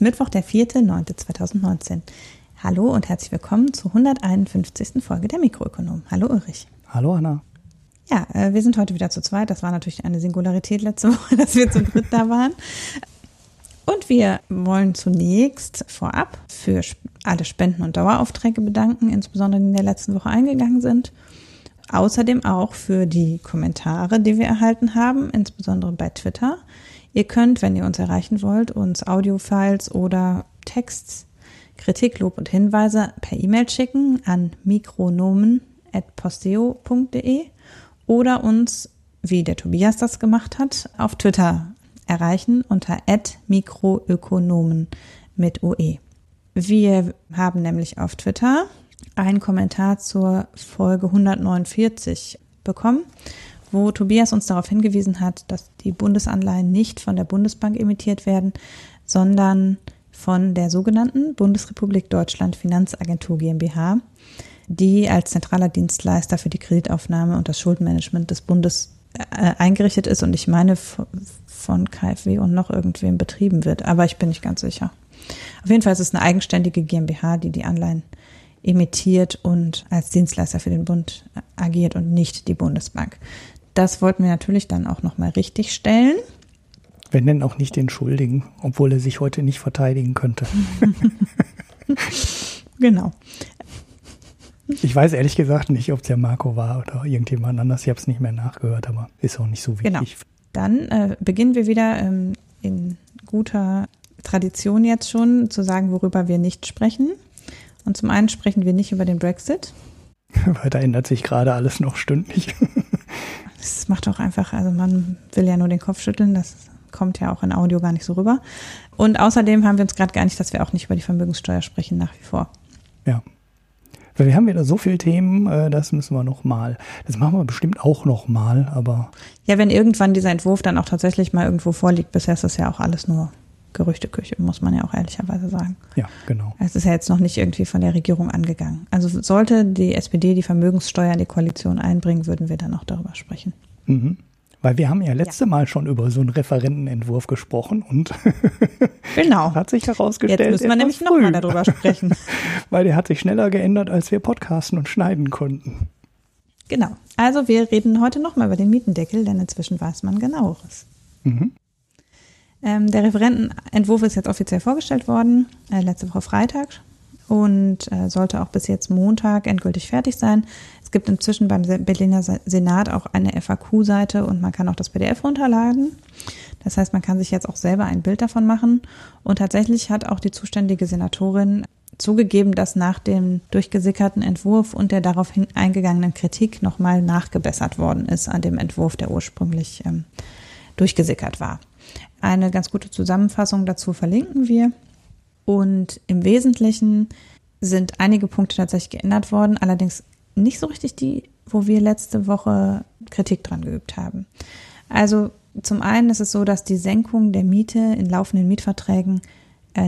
ist Mittwoch, der 4.9.2019. Hallo und herzlich willkommen zur 151. Folge der Mikroökonom. Hallo Ulrich. Hallo Anna. Ja, äh, wir sind heute wieder zu zweit. Das war natürlich eine Singularität letzte Woche, dass wir zu dritt da waren. Und wir wollen zunächst vorab für alle Spenden und Daueraufträge bedanken, insbesondere die in der letzten Woche eingegangen sind. Außerdem auch für die Kommentare, die wir erhalten haben, insbesondere bei Twitter. Ihr könnt, wenn ihr uns erreichen wollt, uns Audiofiles oder Texts, Kritik, Lob und Hinweise per E-Mail schicken an mikronomen.posteo.de oder uns, wie der Tobias das gemacht hat, auf Twitter erreichen unter mikroökonomen mit OE. Wir haben nämlich auf Twitter einen Kommentar zur Folge 149 bekommen wo Tobias uns darauf hingewiesen hat, dass die Bundesanleihen nicht von der Bundesbank emittiert werden, sondern von der sogenannten Bundesrepublik Deutschland Finanzagentur GmbH, die als zentraler Dienstleister für die Kreditaufnahme und das Schuldenmanagement des Bundes äh, eingerichtet ist und ich meine von KfW und noch irgendwem betrieben wird, aber ich bin nicht ganz sicher. Auf jeden Fall ist es eine eigenständige GmbH, die die Anleihen emittiert und als Dienstleister für den Bund agiert und nicht die Bundesbank. Das wollten wir natürlich dann auch nochmal richtig stellen. Wenn denn auch nicht den Schuldigen, obwohl er sich heute nicht verteidigen könnte. genau. Ich weiß ehrlich gesagt nicht, ob es der Marco war oder irgendjemand anders. Ich habe es nicht mehr nachgehört, aber ist auch nicht so wichtig. Genau. Dann äh, beginnen wir wieder ähm, in guter Tradition jetzt schon zu sagen, worüber wir nicht sprechen. Und zum einen sprechen wir nicht über den Brexit. Weil da ändert sich gerade alles noch stündlich. Das macht auch einfach, also man will ja nur den Kopf schütteln, das kommt ja auch in Audio gar nicht so rüber. Und außerdem haben wir uns gerade gar nicht, dass wir auch nicht über die Vermögenssteuer sprechen nach wie vor. Ja. Weil wir haben wieder so viele Themen, äh, das müssen wir nochmal. Das machen wir bestimmt auch nochmal, aber. Ja, wenn irgendwann dieser Entwurf dann auch tatsächlich mal irgendwo vorliegt, bisher ist das ja auch alles nur Gerüchteküche, muss man ja auch ehrlicherweise sagen. Ja, genau. Es ist ja jetzt noch nicht irgendwie von der Regierung angegangen. Also sollte die SPD die Vermögenssteuer in die Koalition einbringen, würden wir dann auch darüber sprechen. Mhm. Weil wir haben ja letzte ja. Mal schon über so einen Referentenentwurf gesprochen und genau. hat sich herausgestellt. Jetzt müssen wir nämlich nochmal darüber sprechen. Weil der hat sich schneller geändert, als wir podcasten und schneiden konnten. Genau. Also wir reden heute nochmal über den Mietendeckel, denn inzwischen weiß man genaueres. Mhm. Ähm, der Referentenentwurf ist jetzt offiziell vorgestellt worden, äh, letzte Woche Freitag und äh, sollte auch bis jetzt Montag endgültig fertig sein. Es gibt inzwischen beim Berliner Senat auch eine FAQ-Seite und man kann auch das PDF runterladen. Das heißt, man kann sich jetzt auch selber ein Bild davon machen. Und tatsächlich hat auch die zuständige Senatorin zugegeben, dass nach dem durchgesickerten Entwurf und der daraufhin eingegangenen Kritik nochmal nachgebessert worden ist an dem Entwurf, der ursprünglich ähm, durchgesickert war. Eine ganz gute Zusammenfassung dazu verlinken wir. Und im Wesentlichen sind einige Punkte tatsächlich geändert worden, allerdings nicht so richtig die, wo wir letzte Woche Kritik dran geübt haben. Also zum einen ist es so, dass die Senkung der Miete in laufenden Mietverträgen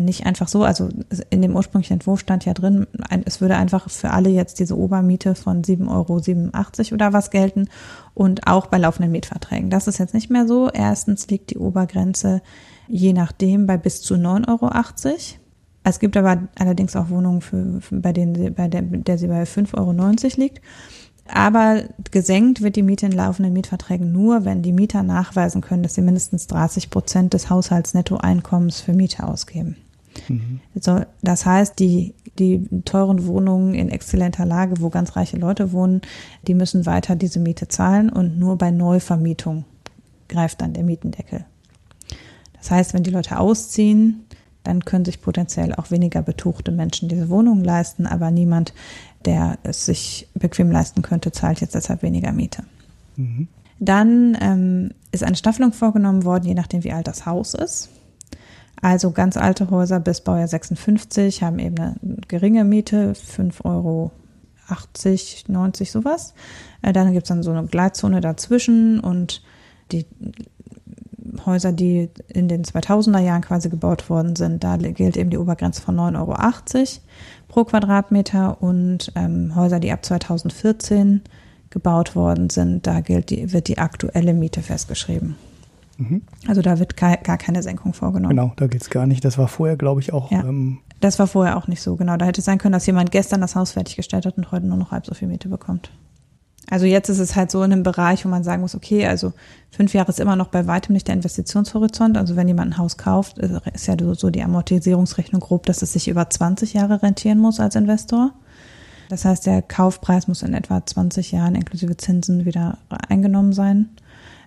nicht einfach so, also in dem ursprünglichen Entwurf stand ja drin, es würde einfach für alle jetzt diese Obermiete von 7,87 Euro oder was gelten und auch bei laufenden Mietverträgen. Das ist jetzt nicht mehr so. Erstens liegt die Obergrenze je nachdem bei bis zu 9,80 Euro. Es gibt aber allerdings auch Wohnungen, für, bei denen bei der, der sie bei 5,90 Euro liegt. Aber gesenkt wird die Miete in laufenden Mietverträgen nur, wenn die Mieter nachweisen können, dass sie mindestens 30 Prozent des Haushaltsnettoeinkommens für Miete ausgeben. Mhm. So, das heißt, die, die teuren Wohnungen in exzellenter Lage, wo ganz reiche Leute wohnen, die müssen weiter diese Miete zahlen und nur bei Neuvermietung greift dann der Mietendeckel. Das heißt, wenn die Leute ausziehen, dann können sich potenziell auch weniger betuchte Menschen diese Wohnungen leisten, aber niemand, der es sich bequem leisten könnte, zahlt jetzt deshalb weniger Miete. Mhm. Dann ähm, ist eine Staffelung vorgenommen worden, je nachdem, wie alt das Haus ist. Also ganz alte Häuser bis Baujahr 56 haben eben eine geringe Miete, 5 Euro 80, 90, sowas. Äh, dann gibt es dann so eine Gleitzone dazwischen und die Häuser, die in den 2000er Jahren quasi gebaut worden sind, da gilt eben die Obergrenze von 9,80 Euro pro Quadratmeter und ähm, Häuser, die ab 2014 gebaut worden sind, da gilt die, wird die aktuelle Miete festgeschrieben. Mhm. Also da wird gar, keine Senkung vorgenommen. Genau, da geht es gar nicht. Das war vorher, glaube ich, auch. Ja, ähm, das war vorher auch nicht so, genau. Da hätte es sein können, dass jemand gestern das Haus fertiggestellt hat und heute nur noch halb so viel Miete bekommt. Also jetzt ist es halt so in einem Bereich, wo man sagen muss, okay, also fünf Jahre ist immer noch bei weitem nicht der Investitionshorizont. Also wenn jemand ein Haus kauft, ist ja so die Amortisierungsrechnung grob, dass es sich über 20 Jahre rentieren muss als Investor. Das heißt, der Kaufpreis muss in etwa 20 Jahren inklusive Zinsen wieder eingenommen sein.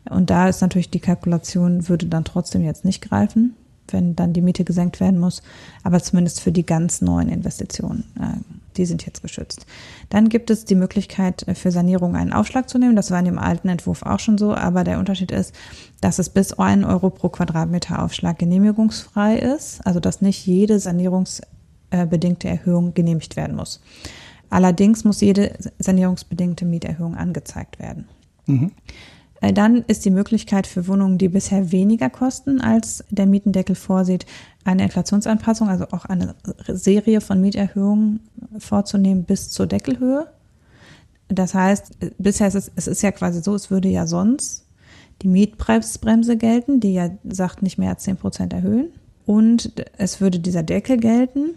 Und da ist natürlich die Kalkulation, würde dann trotzdem jetzt nicht greifen, wenn dann die Miete gesenkt werden muss, aber zumindest für die ganz neuen Investitionen. Die sind jetzt geschützt. Dann gibt es die Möglichkeit, äh, für Sanierung einen Aufschlag zu nehmen. Das war in dem alten Entwurf auch schon so, aber der Unterschied ist, dass es bis 1 Euro pro Quadratmeter Aufschlag genehmigungsfrei ist, also dass nicht jede sanierungsbedingte Erhöhung genehmigt werden muss. Allerdings muss jede sanierungsbedingte Mieterhöhung angezeigt werden. Mhm. Äh, dann ist die Möglichkeit für Wohnungen, die bisher weniger kosten, als der Mietendeckel vorsieht, eine Inflationsanpassung, also auch eine Serie von Mieterhöhungen vorzunehmen bis zur Deckelhöhe. Das heißt, bisher ist es, es ist ja quasi so, es würde ja sonst die Mietpreisbremse gelten, die ja sagt, nicht mehr als 10 Prozent erhöhen. Und es würde dieser Deckel gelten.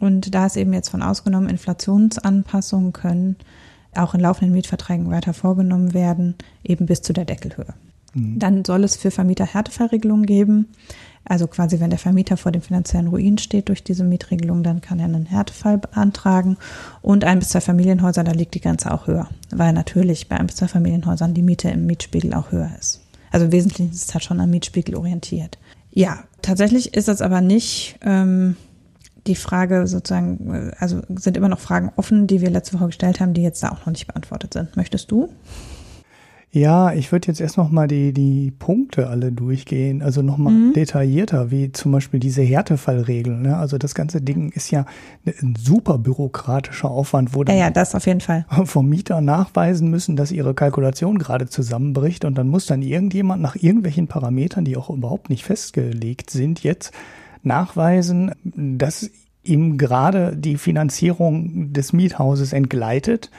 Und da ist eben jetzt von ausgenommen, Inflationsanpassungen können auch in laufenden Mietverträgen weiter vorgenommen werden, eben bis zu der Deckelhöhe. Mhm. Dann soll es für Vermieter Härtefallregelungen geben. Also quasi, wenn der Vermieter vor dem finanziellen Ruin steht durch diese Mietregelung, dann kann er einen Härtefall beantragen. Und ein bis zwei Familienhäuser, da liegt die Grenze auch höher, weil natürlich bei ein bis zwei Familienhäusern die Miete im Mietspiegel auch höher ist. Also im Wesentlichen ist es halt schon am Mietspiegel orientiert. Ja, tatsächlich ist das aber nicht ähm, die Frage sozusagen, also sind immer noch Fragen offen, die wir letzte Woche gestellt haben, die jetzt da auch noch nicht beantwortet sind. Möchtest du? Ja, ich würde jetzt erst nochmal die, die Punkte alle durchgehen, also nochmal mhm. detaillierter, wie zum Beispiel diese Härtefallregeln. Ne? Also das ganze Ding ist ja ein super bürokratischer Aufwand, wo dann ja, ja, das auf jeden Fall. vom Mieter nachweisen müssen, dass ihre Kalkulation gerade zusammenbricht und dann muss dann irgendjemand nach irgendwelchen Parametern, die auch überhaupt nicht festgelegt sind, jetzt nachweisen, dass ihm gerade die Finanzierung des Miethauses entgleitet,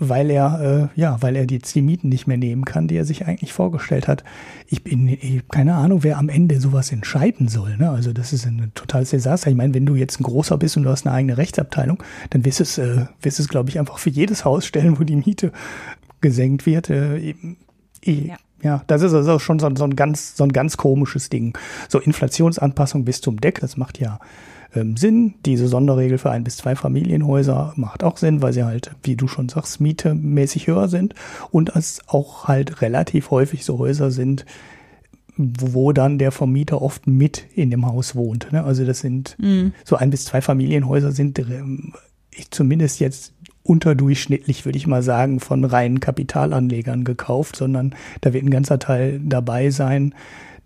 weil er äh, ja, weil er jetzt die Mieten nicht mehr nehmen kann, die er sich eigentlich vorgestellt hat. Ich bin ich keine Ahnung, wer am Ende sowas entscheiden soll. Ne? Also das ist ein totales Desaster. Ich meine, wenn du jetzt ein großer bist und du hast eine eigene Rechtsabteilung, dann wirst es äh, wirst es glaube ich einfach für jedes Haus stellen, wo die Miete gesenkt wird. Äh, ich, ja. Ja, das ist also schon so, so, ein ganz, so ein ganz komisches Ding. So Inflationsanpassung bis zum Deck, das macht ja ähm, Sinn. Diese Sonderregel für ein bis zwei Familienhäuser macht auch Sinn, weil sie halt, wie du schon sagst, mietemäßig höher sind und es auch halt relativ häufig so Häuser sind, wo dann der Vermieter oft mit in dem Haus wohnt. Ne? Also das sind mhm. so ein bis zwei Familienhäuser sind ähm, ich zumindest jetzt unterdurchschnittlich, würde ich mal sagen, von reinen Kapitalanlegern gekauft, sondern da wird ein ganzer Teil dabei sein,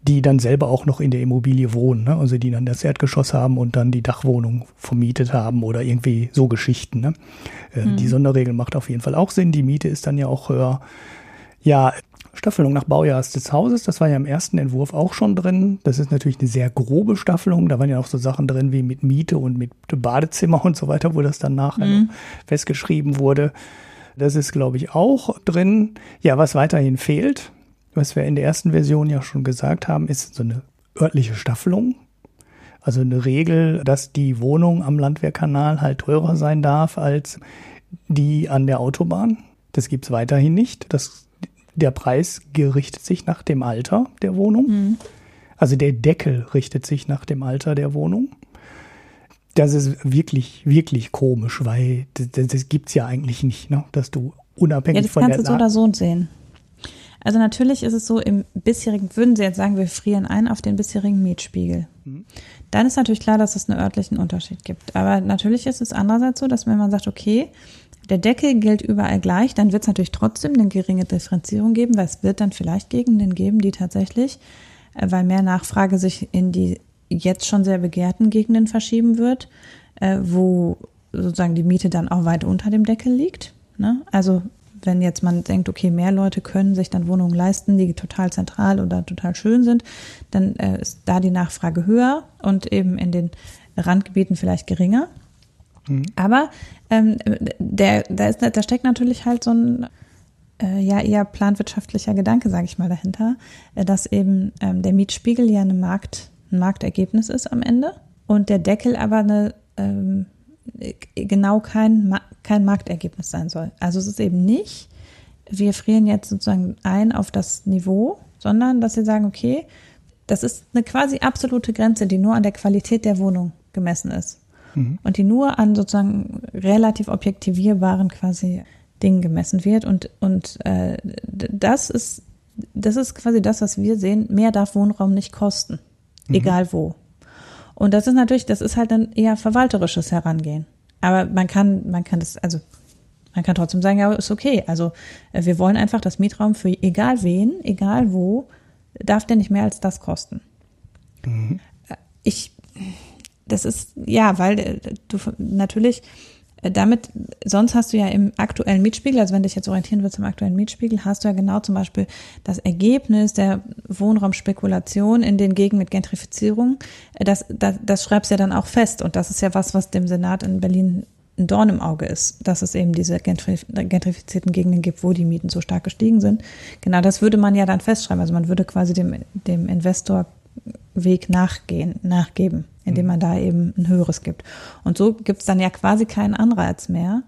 die dann selber auch noch in der Immobilie wohnen, ne? also die dann das Erdgeschoss haben und dann die Dachwohnung vermietet haben oder irgendwie so Geschichten. Ne? Äh, mhm. Die Sonderregel macht auf jeden Fall auch Sinn. Die Miete ist dann ja auch höher. Ja, Staffelung nach Baujahr des Hauses, das war ja im ersten Entwurf auch schon drin. Das ist natürlich eine sehr grobe Staffelung. Da waren ja auch so Sachen drin wie mit Miete und mit Badezimmer und so weiter, wo das dann nachher mhm. festgeschrieben wurde. Das ist, glaube ich, auch drin. Ja, was weiterhin fehlt, was wir in der ersten Version ja schon gesagt haben, ist so eine örtliche Staffelung. Also eine Regel, dass die Wohnung am Landwehrkanal halt teurer sein darf als die an der Autobahn. Das gibt's weiterhin nicht. Das der Preis richtet sich nach dem Alter der Wohnung. Mhm. Also der Deckel richtet sich nach dem Alter der Wohnung. Das ist wirklich, wirklich komisch, weil das, das gibt es ja eigentlich nicht, ne? dass du unabhängig ja, von der Das kannst du so oder so sehen. Also natürlich ist es so, im bisherigen, würden Sie jetzt sagen, wir frieren ein auf den bisherigen Mietspiegel. Mhm. Dann ist natürlich klar, dass es einen örtlichen Unterschied gibt. Aber natürlich ist es andererseits so, dass wenn man sagt, okay, der Deckel gilt überall gleich, dann wird es natürlich trotzdem eine geringe Differenzierung geben, weil es wird dann vielleicht Gegenden geben, die tatsächlich, äh, weil mehr Nachfrage sich in die jetzt schon sehr begehrten Gegenden verschieben wird, äh, wo sozusagen die Miete dann auch weit unter dem Deckel liegt. Ne? Also wenn jetzt man denkt, okay, mehr Leute können sich dann Wohnungen leisten, die total zentral oder total schön sind, dann äh, ist da die Nachfrage höher und eben in den Randgebieten vielleicht geringer. Mhm. Aber ähm, der, da, ist, da steckt natürlich halt so ein äh, ja eher planwirtschaftlicher Gedanke, sage ich mal, dahinter, äh, dass eben ähm, der Mietspiegel ja eine Markt, ein Marktergebnis ist am Ende und der Deckel aber eine, ähm, genau kein, kein Marktergebnis sein soll. Also es ist eben nicht, wir frieren jetzt sozusagen ein auf das Niveau, sondern dass wir sagen, okay, das ist eine quasi absolute Grenze, die nur an der Qualität der Wohnung gemessen ist. Mhm. Und die nur an sozusagen relativ objektivierbaren quasi Dingen gemessen wird. Und, und äh, das ist, das ist quasi das, was wir sehen. Mehr darf Wohnraum nicht kosten. Mhm. Egal wo. Und das ist natürlich, das ist halt dann eher verwalterisches Herangehen. Aber man kann, man kann das, also man kann trotzdem sagen, ja, ist okay. Also äh, wir wollen einfach das Mietraum für egal wen, egal wo, darf der nicht mehr als das kosten. Mhm. Äh, ich, das ist, ja, weil äh, du natürlich damit, sonst hast du ja im aktuellen Mietspiegel, also wenn dich jetzt orientieren willst im aktuellen Mietspiegel, hast du ja genau zum Beispiel das Ergebnis der Wohnraumspekulation in den Gegenden mit Gentrifizierung. Das, das, das schreibst ja dann auch fest. Und das ist ja was, was dem Senat in Berlin ein Dorn im Auge ist, dass es eben diese gentrifizierten Gegenden gibt, wo die Mieten so stark gestiegen sind. Genau das würde man ja dann festschreiben. Also man würde quasi dem, dem Investorweg nachgehen, nachgeben, indem man da eben ein höheres gibt. Und so gibt es dann ja quasi keinen Anreiz mehr,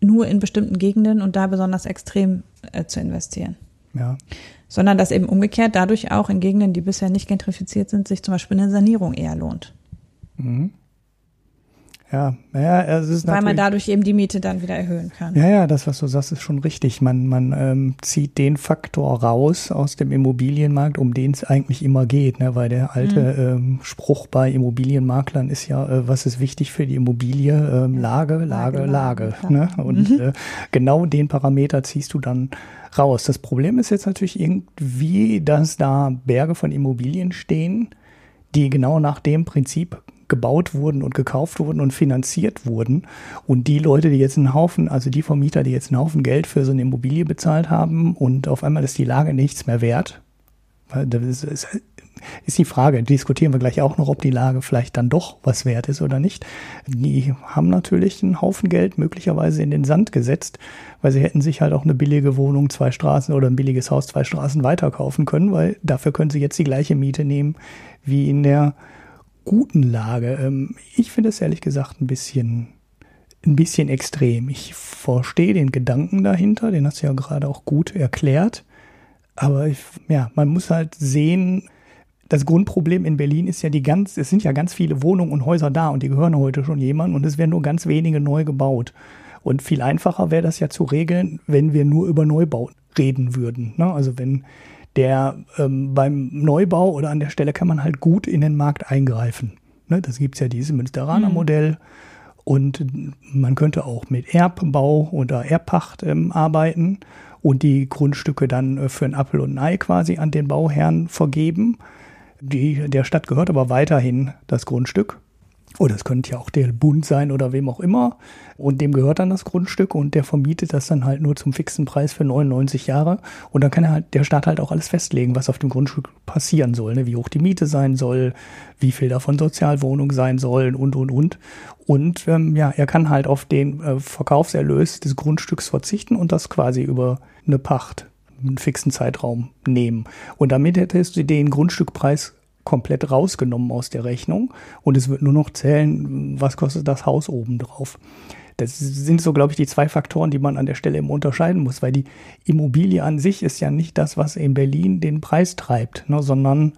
nur in bestimmten Gegenden und da besonders extrem äh, zu investieren. Ja. Sondern dass eben umgekehrt dadurch auch in Gegenden, die bisher nicht gentrifiziert sind, sich zum Beispiel eine Sanierung eher lohnt. Mhm. Ja, ja, es ist Weil man dadurch eben die Miete dann wieder erhöhen kann. Ja, ja, das, was du sagst, ist schon richtig. Man, man ähm, zieht den Faktor raus aus dem Immobilienmarkt, um den es eigentlich immer geht. Ne? Weil der alte mhm. ähm, Spruch bei Immobilienmaklern ist ja, äh, was ist wichtig für die Immobilie? Ähm, Lage, Lage, Lage. Lage ne? Und mhm. äh, genau den Parameter ziehst du dann raus. Das Problem ist jetzt natürlich irgendwie, dass da Berge von Immobilien stehen, die genau nach dem Prinzip gebaut wurden und gekauft wurden und finanziert wurden. Und die Leute, die jetzt einen Haufen, also die Vermieter, die jetzt einen Haufen Geld für so eine Immobilie bezahlt haben und auf einmal ist die Lage nichts mehr wert. Das ist, ist die Frage, diskutieren wir gleich auch noch, ob die Lage vielleicht dann doch was wert ist oder nicht. Die haben natürlich einen Haufen Geld möglicherweise in den Sand gesetzt, weil sie hätten sich halt auch eine billige Wohnung zwei Straßen oder ein billiges Haus zwei Straßen weiter kaufen können, weil dafür können sie jetzt die gleiche Miete nehmen wie in der guten Lage. Ähm, ich finde es ehrlich gesagt ein bisschen, ein bisschen extrem. Ich verstehe den Gedanken dahinter, den hast du ja gerade auch gut erklärt. Aber ich, ja, man muss halt sehen, das Grundproblem in Berlin ist ja die ganz, es sind ja ganz viele Wohnungen und Häuser da und die gehören heute schon jemandem und es werden nur ganz wenige neu gebaut. Und viel einfacher wäre das ja zu regeln, wenn wir nur über Neubau reden würden. Ne? Also wenn der ähm, beim Neubau oder an der Stelle kann man halt gut in den Markt eingreifen. Ne, das gibt es ja dieses Münsteraner mhm. Modell. Und man könnte auch mit Erbbau oder Erbpacht ähm, arbeiten und die Grundstücke dann äh, für ein Appel und ein Ei quasi an den Bauherrn vergeben. Die, der Stadt gehört aber weiterhin das Grundstück. Oder es könnte ja auch der Bund sein oder wem auch immer. Und dem gehört dann das Grundstück und der vermietet das dann halt nur zum fixen Preis für 99 Jahre. Und dann kann halt, der Staat halt auch alles festlegen, was auf dem Grundstück passieren soll. Ne? Wie hoch die Miete sein soll, wie viel davon Sozialwohnungen sein sollen und, und, und. Und ähm, ja, er kann halt auf den äh, Verkaufserlös des Grundstücks verzichten und das quasi über eine Pacht einen fixen Zeitraum nehmen. Und damit hättest du den Grundstückpreis komplett rausgenommen aus der Rechnung und es wird nur noch zählen, was kostet das Haus obendrauf. Das sind so, glaube ich, die zwei Faktoren, die man an der Stelle immer unterscheiden muss, weil die Immobilie an sich ist ja nicht das, was in Berlin den Preis treibt, ne, sondern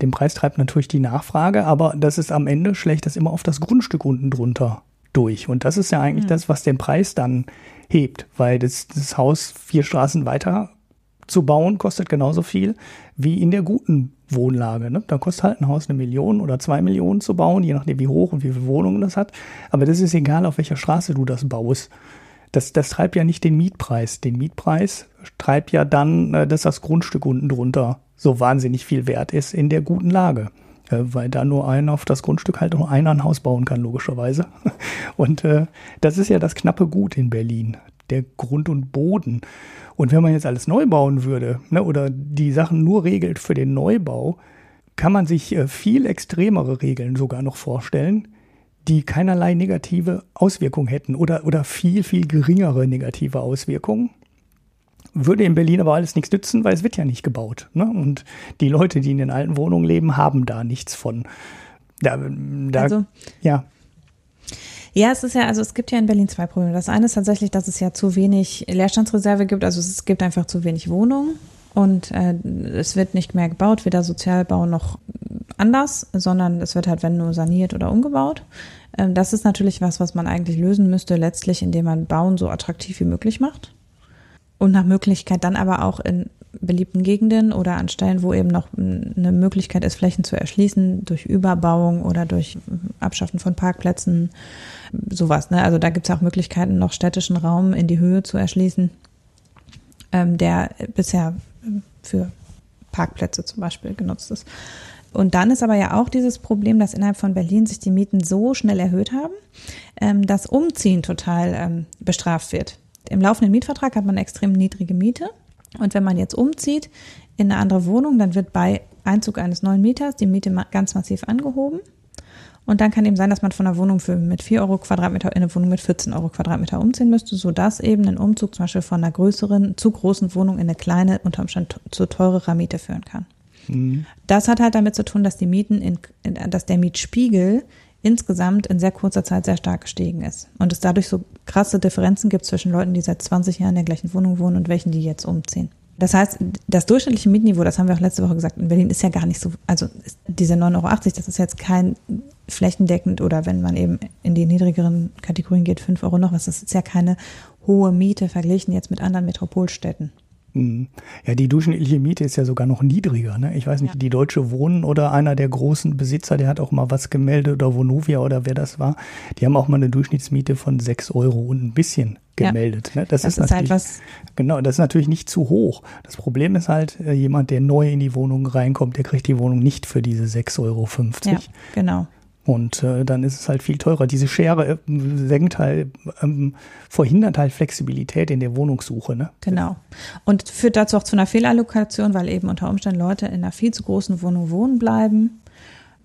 den Preis treibt natürlich die Nachfrage, aber das ist am Ende schlecht das immer auf das Grundstück unten drunter durch. Und das ist ja eigentlich ja. das, was den Preis dann hebt, weil das, das Haus vier Straßen weiter zu bauen kostet genauso viel wie in der guten Wohnlage. Ne? Da kostet halt ein Haus eine Million oder zwei Millionen zu bauen, je nachdem wie hoch und wie viele Wohnungen das hat. Aber das ist egal, auf welcher Straße du das baust. Das, das treibt ja nicht den Mietpreis. Den Mietpreis treibt ja dann, äh, dass das Grundstück unten drunter so wahnsinnig viel wert ist in der guten Lage. Äh, weil da nur einer auf das Grundstück halt nur einer ein Haus bauen kann, logischerweise. Und äh, das ist ja das knappe Gut in Berlin. Der Grund und Boden. Und wenn man jetzt alles neu bauen würde ne, oder die Sachen nur regelt für den Neubau, kann man sich äh, viel extremere Regeln sogar noch vorstellen, die keinerlei negative Auswirkungen hätten oder, oder viel, viel geringere negative Auswirkungen. würde in Berlin aber alles nichts nützen, weil es wird ja nicht gebaut. Ne? Und die Leute, die in den alten Wohnungen leben, haben da nichts von. Da, da, Also- ja. Ja, es ist ja, also es gibt ja in Berlin zwei Probleme. Das eine ist tatsächlich, dass es ja zu wenig Leerstandsreserve gibt. Also es gibt einfach zu wenig Wohnungen und äh, es wird nicht mehr gebaut, weder Sozialbau noch anders, sondern es wird halt, wenn nur saniert oder umgebaut. Ähm, das ist natürlich was, was man eigentlich lösen müsste, letztlich, indem man Bauen so attraktiv wie möglich macht. Und nach Möglichkeit dann aber auch in beliebten Gegenden oder an Stellen, wo eben noch eine Möglichkeit ist, Flächen zu erschließen, durch Überbauung oder durch Abschaffen von Parkplätzen, sowas. Ne? Also da gibt es auch Möglichkeiten, noch städtischen Raum in die Höhe zu erschließen, ähm, der bisher ähm, für Parkplätze zum Beispiel genutzt ist. Und dann ist aber ja auch dieses Problem, dass innerhalb von Berlin sich die Mieten so schnell erhöht haben, ähm, dass Umziehen total ähm, bestraft wird. Im laufenden Mietvertrag hat man extrem niedrige Miete. Und wenn man jetzt umzieht in eine andere Wohnung, dann wird bei Einzug eines neuen Mieters die Miete ganz massiv angehoben. Und dann kann eben sein, dass man von einer Wohnung für mit 4 Euro Quadratmeter in eine Wohnung mit 14 Euro Quadratmeter umziehen müsste, sodass eben ein Umzug zum Beispiel von einer größeren, zu großen Wohnung in eine kleine, unter Umständen zu teurerer Miete führen kann. Das hat halt damit zu tun, dass die Mieten, in, dass der Mietspiegel insgesamt in sehr kurzer Zeit sehr stark gestiegen ist. Und es dadurch so krasse Differenzen gibt zwischen Leuten, die seit 20 Jahren in der gleichen Wohnung wohnen und welchen, die jetzt umziehen. Das heißt, das durchschnittliche Mietniveau, das haben wir auch letzte Woche gesagt, in Berlin ist ja gar nicht so, also diese 9,80 Euro, das ist jetzt kein flächendeckend oder wenn man eben in die niedrigeren Kategorien geht, 5 Euro noch was, das ist ja keine hohe Miete verglichen jetzt mit anderen Metropolstädten. Mhm. Ja, die durchschnittliche Miete ist ja sogar noch niedriger. Ne? Ich weiß nicht, Ja. die Deutsche Wohnen oder einer der großen Besitzer, der hat auch mal was gemeldet oder Vonovia oder wer das war, die haben auch mal eine Durchschnittsmiete von 6 Euro und ein bisschen Ja. gemeldet. Ne? Das, Das ist, ist halt natürlich, was, genau, das ist natürlich nicht zu hoch. Das Problem ist halt, äh, jemand, der neu in die Wohnung reinkommt, der kriegt die Wohnung nicht für diese 6,50 Euro. ja, genau. Und äh, dann ist es halt viel teurer. Diese Schere äh, senkt halt, ähm, verhindert halt Flexibilität in der Wohnungssuche. Ne? Genau. Und führt dazu auch zu einer Fehlallokation, weil eben unter Umständen Leute in einer viel zu großen Wohnung wohnen bleiben,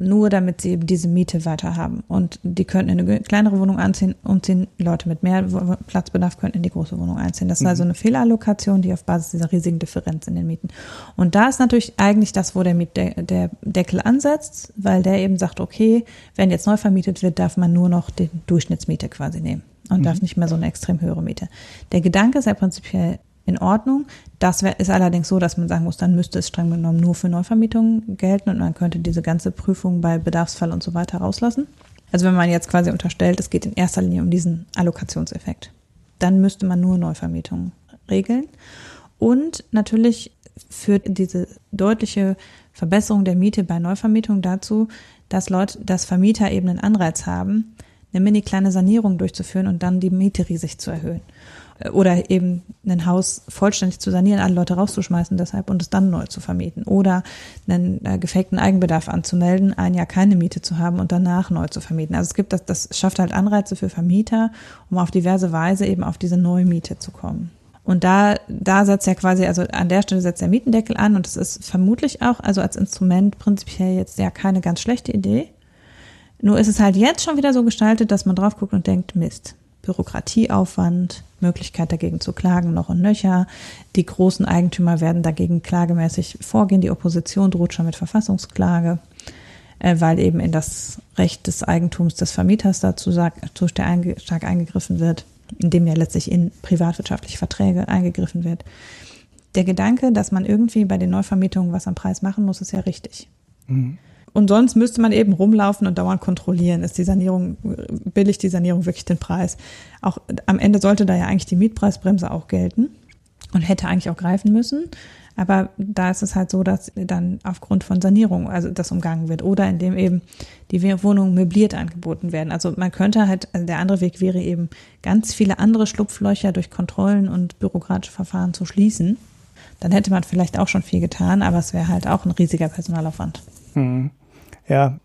nur damit sie eben diese Miete weiter haben. Und die könnten in eine kleinere Wohnung anziehen, umziehen. Leute mit mehr Platzbedarf könnten in die große Wohnung einziehen. Das ist also eine Fehlallokation, die auf Basis dieser riesigen Differenz in den Mieten. Und da ist natürlich eigentlich das, wo der, Miet der, der Deckel ansetzt, weil der eben sagt, okay, wenn jetzt neu vermietet wird, darf man nur noch die Durchschnittsmiete quasi nehmen und darf nicht mehr so eine extrem höhere Miete. Der Gedanke ist ja prinzipiell in Ordnung. Das wär, ist allerdings so, dass man sagen muss, dann müsste es streng genommen nur für Neuvermietungen gelten und man könnte diese ganze Prüfung bei Bedarfsfall und so weiter rauslassen. Also wenn man jetzt quasi unterstellt, es geht in erster Linie um diesen Allokationseffekt, dann müsste man nur Neuvermietungen regeln. Und natürlich führt diese deutliche Verbesserung der Miete bei Neuvermietung dazu, dass Leute, dass Vermieter eben einen Anreiz haben, eine mini kleine Sanierung durchzuführen und dann die Miete riesig zu erhöhen. Oder eben ein Haus vollständig zu sanieren, alle Leute rauszuschmeißen deshalb und es dann neu zu vermieten. Oder einen äh, gefakten Eigenbedarf anzumelden, ein Jahr keine Miete zu haben und danach neu zu vermieten. Also es gibt das, das schafft halt Anreize für Vermieter, um auf diverse Weise eben auf diese neue Miete zu kommen. Und da, da setzt er quasi, also an der Stelle setzt der Mietendeckel an und es ist vermutlich auch, also als Instrument prinzipiell jetzt ja keine ganz schlechte Idee. Nur ist es halt jetzt schon wieder so gestaltet, dass man drauf guckt und denkt, Mist, Bürokratieaufwand, Möglichkeit dagegen zu klagen noch und nöcher. Die großen Eigentümer werden dagegen klagemäßig vorgehen. Die Opposition droht schon mit Verfassungsklage, äh, weil eben in das Recht des Eigentums des Vermieters dazu zu stark einge- stark eingegriffen wird, indem ja letztlich in privatwirtschaftliche Verträge eingegriffen wird. Der Gedanke, dass man irgendwie bei den Neuvermietungen was am Preis machen muss, ist ja richtig. Und sonst müsste man eben rumlaufen und dauernd kontrollieren, ist die Sanierung, billigt die Sanierung wirklich den Preis. Auch am Ende sollte da ja eigentlich die Mietpreisbremse auch gelten und hätte eigentlich auch greifen müssen. Aber da ist es halt so, dass dann aufgrund von Sanierung, also das umgangen wird oder indem eben die Wohnungen möbliert angeboten werden. Also man könnte halt, also der andere Weg wäre eben ganz viele andere Schlupflöcher durch Kontrollen und bürokratische Verfahren zu schließen. Dann hätte man vielleicht auch schon viel getan, aber es wäre halt auch ein riesiger Personalaufwand. Hm. Ja,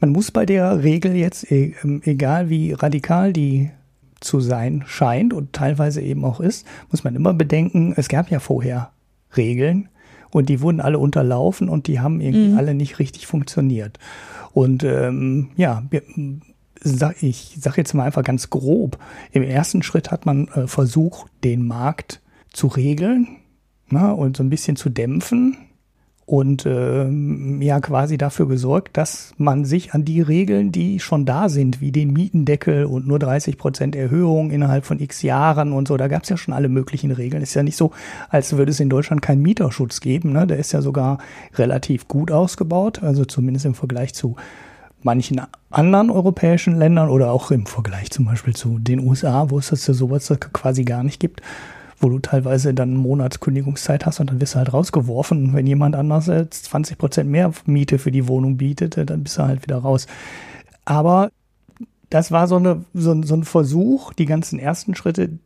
man muss bei der Regel jetzt, e- ähm, egal wie radikal die zu sein scheint und teilweise eben auch ist, muss man immer bedenken, es gab ja vorher Regeln und die wurden alle unterlaufen und die haben irgendwie alle nicht richtig funktioniert. Und ähm, ja, ich sage jetzt mal einfach ganz grob, im ersten Schritt hat man äh, versucht, den Markt zu regeln na, und so ein bisschen zu dämpfen und ähm, ja quasi dafür gesorgt, dass man sich an die Regeln, die schon da sind, wie den Mietendeckel und nur 30 Prozent Erhöhung innerhalb von x Jahren und so, da gab es ja schon alle möglichen Regeln. Ist ja nicht so, als würde es in Deutschland keinen Mieterschutz geben. Ne? Der ist ja sogar relativ gut ausgebaut, also zumindest im Vergleich zu manchen anderen europäischen Ländern oder auch im Vergleich zum Beispiel zu den USA, wo es das ja sowas quasi gar nicht gibt wo du teilweise dann einen Monat Kündigungszeit hast und dann wirst du halt rausgeworfen. Wenn jemand anders jetzt 20 Prozent mehr Miete für die Wohnung bietet, dann bist du halt wieder raus. Aber das war so, eine, so, so ein Versuch, die ganzen ersten Schritte,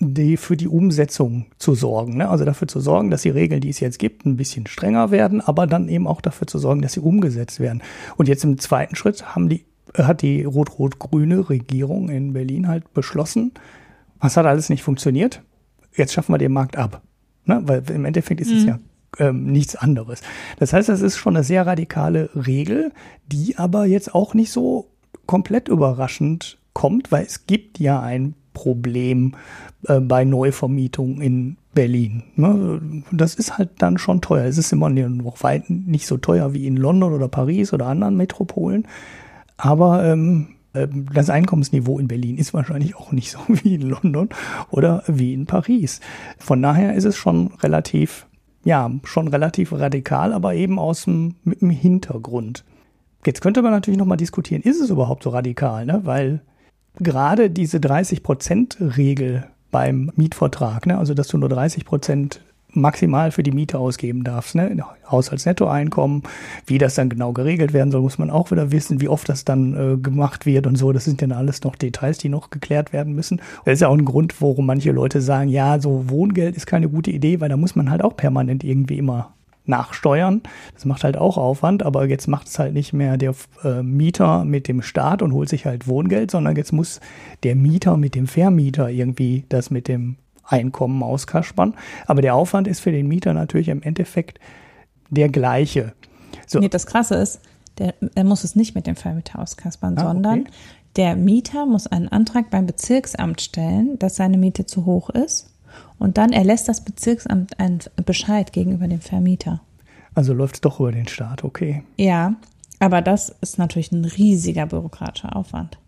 die für die Umsetzung zu sorgen. Ne? Also dafür zu sorgen, dass die Regeln, die es jetzt gibt, ein bisschen strenger werden, aber dann eben auch dafür zu sorgen, dass sie umgesetzt werden. Und jetzt im zweiten Schritt haben die, hat die rot-rot-grüne Regierung in Berlin halt beschlossen, was hat alles nicht funktioniert jetzt schaffen wir den Markt ab. Ne? Weil im Endeffekt ist mhm. es ja ähm, nichts anderes. Das heißt, das ist schon eine sehr radikale Regel, die aber jetzt auch nicht so komplett überraschend kommt, weil es gibt ja ein Problem äh, bei Neuvermietung in Berlin. Ne? Das ist halt dann schon teuer. Es ist immer noch weit nicht so teuer wie in London oder Paris oder anderen Metropolen. Aber ähm, das Einkommensniveau in Berlin ist wahrscheinlich auch nicht so wie in London oder wie in Paris. Von daher ist es schon relativ, ja, schon relativ radikal, aber eben aus dem, mit dem Hintergrund. Jetzt könnte man natürlich nochmal diskutieren, ist es überhaupt so radikal, ne? Weil gerade diese 30-Prozent-Regel beim Mietvertrag, ne? also dass du nur 30 Prozent maximal für die Miete ausgeben darfst. Ne? Haushaltsnettoeinkommen, wie das dann genau geregelt werden soll, muss man auch wieder wissen, wie oft das dann äh, gemacht wird und so. Das sind dann alles noch Details, die noch geklärt werden müssen. Das ist ja auch ein Grund, warum manche Leute sagen, ja, so Wohngeld ist keine gute Idee, weil da muss man halt auch permanent irgendwie immer nachsteuern. Das macht halt auch Aufwand, aber jetzt macht es halt nicht mehr der äh, Mieter mit dem Staat und holt sich halt Wohngeld, sondern jetzt muss der Mieter mit dem Vermieter irgendwie das mit dem Einkommen auskaspern. Aber der Aufwand ist für den Mieter natürlich im Endeffekt der gleiche. So. Nee, das Krasse ist, der, er muss es nicht mit dem Vermieter auskaspern, ah, sondern okay. der Mieter muss einen Antrag beim Bezirksamt stellen, dass seine Miete zu hoch ist. Und dann erlässt das Bezirksamt einen Bescheid gegenüber dem Vermieter. Also läuft es doch über den Staat, okay. Ja, aber das ist natürlich ein riesiger bürokratischer Aufwand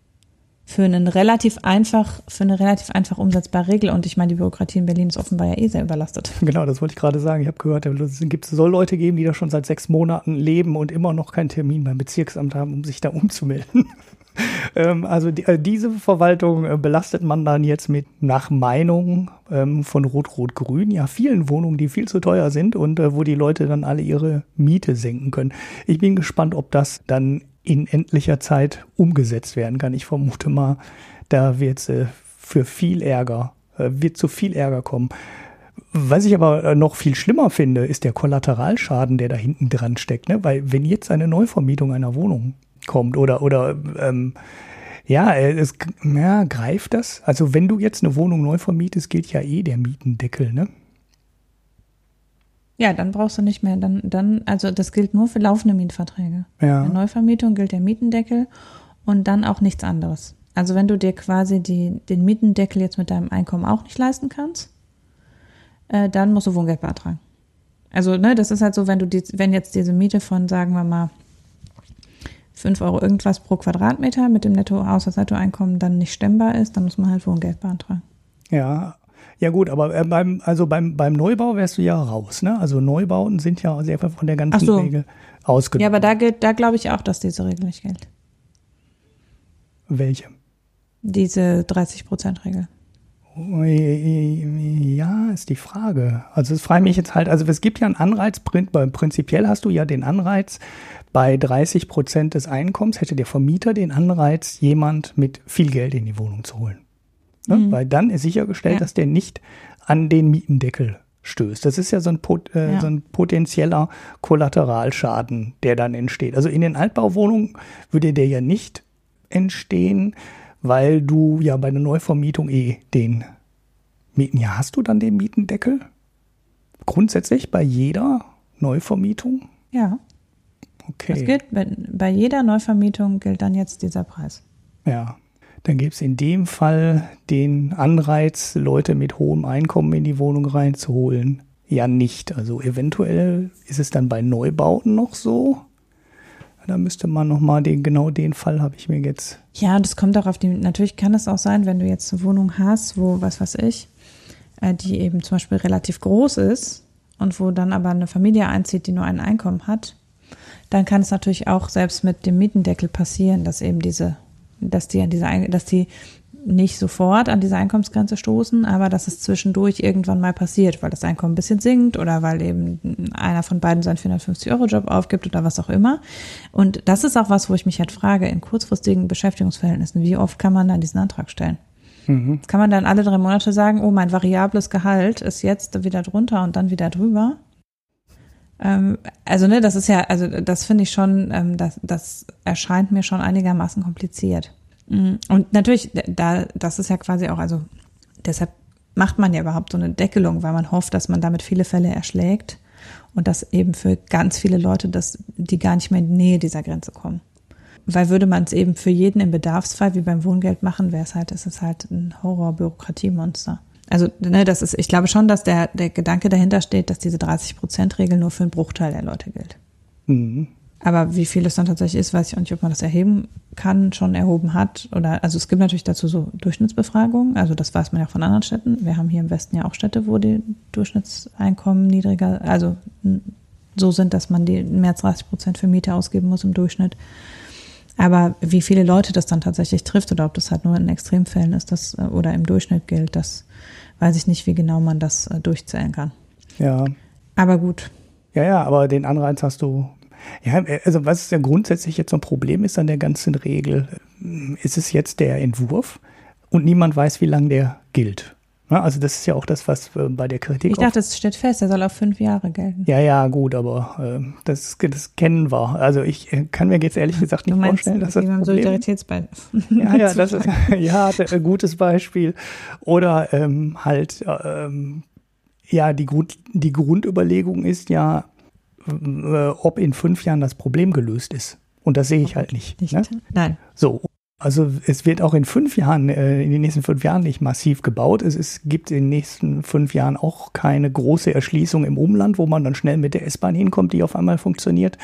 für einen relativ einfach, für eine relativ einfach umsetzbare Regel. Und ich meine, die Bürokratie in Berlin ist offenbar ja eh sehr überlastet. Genau, das wollte ich gerade sagen. Ich habe gehört, es soll Leute geben, die da schon seit sechs Monaten leben und immer noch keinen Termin beim Bezirksamt haben, um sich da umzumelden. ähm, also äh, diese Verwaltung äh, belastet man dann jetzt mit, nach Meinung ähm, von Rot-Rot-Grün, ja, vielen Wohnungen, die viel zu teuer sind und äh, wo die Leute dann alle ihre Miete senken können. Ich bin gespannt, ob das dann in endlicher Zeit umgesetzt werden kann. Ich vermute mal, da wird es äh, für viel Ärger, äh, wird zu viel Ärger kommen. Was ich aber äh, noch viel schlimmer finde, ist der Kollateralschaden, der da hinten dran steckt. Ne? Weil wenn jetzt eine Neuvermietung einer Wohnung kommt oder, oder ähm, ja, es ja, greift das. Also wenn du jetzt eine Wohnung neu vermietest, gilt ja eh der Mietendeckel, ne? Ja, dann brauchst du nicht mehr, dann, dann, also das gilt nur für laufende Mietverträge. Ja. Bei Neuvermietung gilt der Mietendeckel und dann auch nichts anderes. Also wenn du dir quasi die, den Mietendeckel jetzt mit deinem Einkommen auch nicht leisten kannst, äh, dann musst du Wohngeld beantragen. Also, ne, das ist halt so, wenn du die, wenn jetzt diese Miete von, sagen wir mal, 5 Euro irgendwas pro Quadratmeter mit dem Netto Haushaltsnettoeinkommen dann nicht stemmbar ist, dann muss man halt Wohngeld beantragen. Ja, ja gut, aber äh, beim, also beim, beim Neubau wärst du ja raus, ne? Also Neubauten sind ja sehr von der ganzen so. Regel ausgenommen. Ja, aber da gilt, da glaube ich auch, dass diese Regel nicht gilt. Welche? Diese 30-Prozent-Regel. Ja, ist die Frage. Also es frage mich jetzt halt, also es gibt ja einen Anreiz, prinzipiell hast du ja den Anreiz, bei 30 Prozent des Einkommens hätte der Vermieter den Anreiz, jemand mit viel Geld in die Wohnung zu holen. Ne? Mhm. Weil dann ist sichergestellt, ja. dass der nicht an den Mietendeckel stößt. Das ist ja so ein, äh, ja. so ein potenzieller Kollateralschaden, der dann entsteht. Also in den Altbauwohnungen würde der ja nicht entstehen, weil du ja bei einer Neuvermietung eh den Mieten. Ja, hast du dann den Mietendeckel? Grundsätzlich bei jeder Neuvermietung? Ja. Okay. Das gilt, bei jeder Neuvermietung gilt dann jetzt dieser Preis. Ja. Dann gäbe es in dem Fall den Anreiz, Leute mit hohem Einkommen in die Wohnung reinzuholen. Ja, nicht. Also eventuell ist es dann bei Neubauten noch so. Da müsste man nochmal den, genau den Fall habe ich mir jetzt. Ja, das kommt auch auf die, natürlich kann es auch sein, wenn du jetzt eine Wohnung hast, wo, was weiß ich, äh, die eben zum Beispiel relativ groß ist und wo dann aber eine Familie einzieht, die nur ein Einkommen hat, dann kann es natürlich auch selbst mit dem Mietendeckel passieren, dass eben diese, dass die an diese, dass die nicht sofort an diese Einkommensgrenze stoßen, aber dass es zwischendurch irgendwann mal passiert, weil das Einkommen ein bisschen sinkt oder weil eben einer von beiden seinen 450-Euro-Job aufgibt oder was auch immer. Und das ist auch was, wo ich mich halt frage, in kurzfristigen Beschäftigungsverhältnissen, wie oft kann man dann diesen Antrag stellen? Mhm. Kann man dann alle drei Monate sagen, oh, mein variables Gehalt ist jetzt wieder drunter und dann wieder drüber? Ähm, also, ne, das ist ja, also das finde ich schon, ähm, das, das erscheint mir schon einigermaßen kompliziert. Mhm. Und natürlich, da, das ist ja quasi auch, also deshalb macht man ja überhaupt so eine Deckelung, weil man hofft, dass man damit viele Fälle erschlägt und dass eben für ganz viele Leute, dass die gar nicht mehr in die Nähe dieser Grenze kommen. Weil würde man es eben für jeden im Bedarfsfall wie beim Wohngeld machen, wäre es halt, ist es halt ein Horror-Bürokratiemonster. Also, ne, das ist, ich glaube schon, dass der, der Gedanke dahinter steht, dass diese 30-Prozent-Regel nur für einen Bruchteil der Leute gilt. Mhm. Aber wie viel es dann tatsächlich ist, weiß ich auch nicht, ob man das erheben kann, schon erhoben hat. Oder also es gibt natürlich dazu so Durchschnittsbefragungen. Also das weiß man ja von anderen Städten. Wir haben hier im Westen ja auch Städte, wo die Durchschnittseinkommen niedriger, also so sind, dass man die mehr als 30 Prozent für Miete ausgeben muss im Durchschnitt. Aber wie viele Leute das dann tatsächlich trifft oder ob das halt nur in Extremfällen ist, das oder im Durchschnitt gilt, das weiß ich nicht, wie genau man das äh, durchzählen kann. Ja. Aber gut. Ja, ja, aber den Anreiz hast du ja, also was ja grundsätzlich jetzt so ein Problem ist an der ganzen Regel, ist es jetzt der Entwurf und niemand weiß, wie lange der gilt. Also das ist ja auch das, was äh, bei der Kritik. Ich dachte, es steht fest, er soll auf fünf Jahre gelten. Ja, ja, gut, aber äh, das, das kennen wir. Also ich äh, kann mir jetzt ehrlich gesagt nicht meinst, vorstellen, dass das Problem Solidaritätsbein. Ja, ja, das ist ja ein gutes Beispiel. Oder ähm, halt ähm, ja die Grund, die Grundüberlegung ist ja, äh, ob in fünf Jahren das Problem gelöst ist. Und das sehe ich halt nicht. nicht. Ne? Nein. So. Also es wird auch in fünf Jahren, äh, in den nächsten fünf Jahren nicht massiv gebaut. Es ist, gibt in den nächsten fünf Jahren auch keine große Erschließung im Umland, wo man dann schnell mit der S-Bahn hinkommt, die auf einmal funktioniert.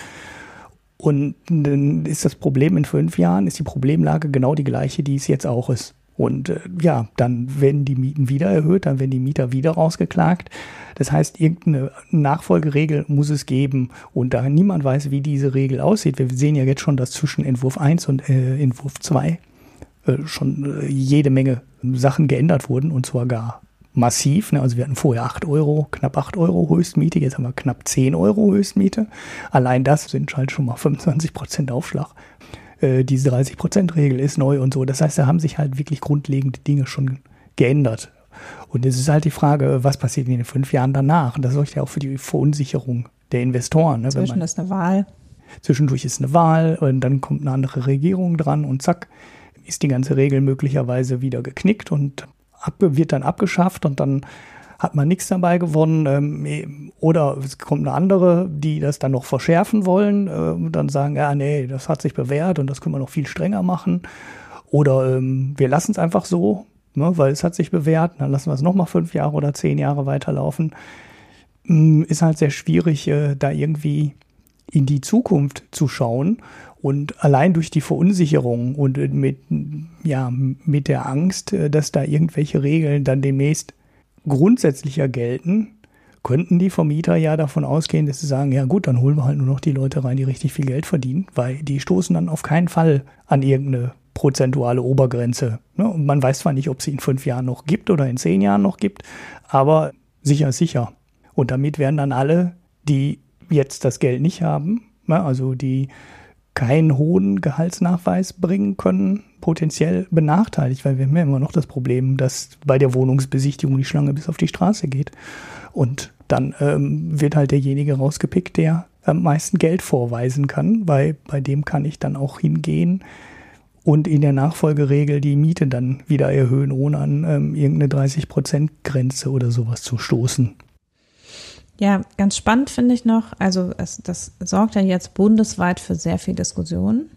Und dann ist das Problem in fünf Jahren, ist die Problemlage genau die gleiche, die es jetzt auch ist. Und äh, ja, dann werden die Mieten wieder erhöht, dann werden die Mieter wieder rausgeklagt. Das heißt, irgendeine Nachfolgeregel muss es geben. Und da niemand weiß, wie diese Regel aussieht, wir sehen ja jetzt schon, dass zwischen Entwurf 1 und äh, Entwurf 2 äh, schon äh, jede Menge Sachen geändert wurden und zwar gar massiv. Ne? Also wir hatten vorher 8 Euro, knapp 8 Euro Höchstmiete, jetzt haben wir knapp 10 Euro Höchstmiete. Allein das sind halt schon mal 25 Prozent Aufschlag. Äh, diese 30-Prozent-Regel ist neu und so. Das heißt, da haben sich halt wirklich grundlegende Dinge schon geändert. Und es ist halt die Frage, was passiert in den fünf Jahren danach? Und das sorgt ja auch für die Verunsicherung der Investoren. Ne? Zwischen ist eine Wahl. Zwischendurch ist eine Wahl und dann kommt eine andere Regierung dran und zack, ist die ganze Regel möglicherweise wieder geknickt und ab, wird dann abgeschafft und dann hat man nichts dabei gewonnen. Ähm, oder es kommt eine andere, die das dann noch verschärfen wollen äh, dann sagen, ja, nee, das hat sich bewährt und das können wir noch viel strenger machen. Oder ähm, wir lassen es einfach so, ne, weil es hat sich bewährt, dann lassen wir es nochmal fünf Jahre oder zehn Jahre weiterlaufen. Ähm, ist halt sehr schwierig, äh, da irgendwie in die Zukunft zu schauen. Und allein durch die Verunsicherung und mit, ja, mit der Angst, äh, dass da irgendwelche Regeln dann demnächst grundsätzlicher gelten, könnten die Vermieter ja davon ausgehen, dass sie sagen, ja gut, dann holen wir halt nur noch die Leute rein, die richtig viel Geld verdienen, weil die stoßen dann auf keinen Fall an irgendeine prozentuale Obergrenze. Ne? Und man weiß zwar nicht, ob sie in fünf Jahren noch gibt oder in zehn Jahren noch gibt, aber sicher ist sicher. Und damit werden dann alle, die jetzt das Geld nicht haben, ne, also die keinen hohen Gehaltsnachweis bringen können, potenziell benachteiligt, weil wir haben ja immer noch das Problem, dass bei der Wohnungsbesichtigung die Schlange bis auf die Straße geht. Und dann ähm, wird halt derjenige rausgepickt, der am meisten Geld vorweisen kann, weil bei dem kann ich dann auch hingehen und in der Nachfolgeregel die Miete dann wieder erhöhen, ohne an ähm, irgendeine 30-Prozent-Grenze oder sowas zu stoßen. Ja, ganz spannend finde ich noch, also es, das sorgt ja jetzt bundesweit für sehr viel Diskussion.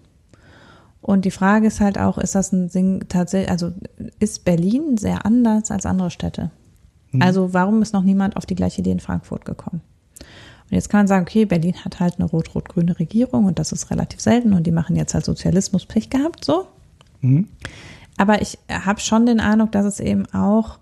Und die Frage ist halt auch, ist das ein Sing tatsächlich, also ist Berlin sehr anders als andere Städte? Mhm. Also warum ist noch niemand auf die gleiche Idee in Frankfurt gekommen? Und jetzt kann man sagen, okay, Berlin hat halt eine rot-rot-grüne Regierung und das ist relativ selten und die machen jetzt halt Sozialismus Pech gehabt, so. Mhm. Aber ich habe schon den Eindruck, dass es eben auch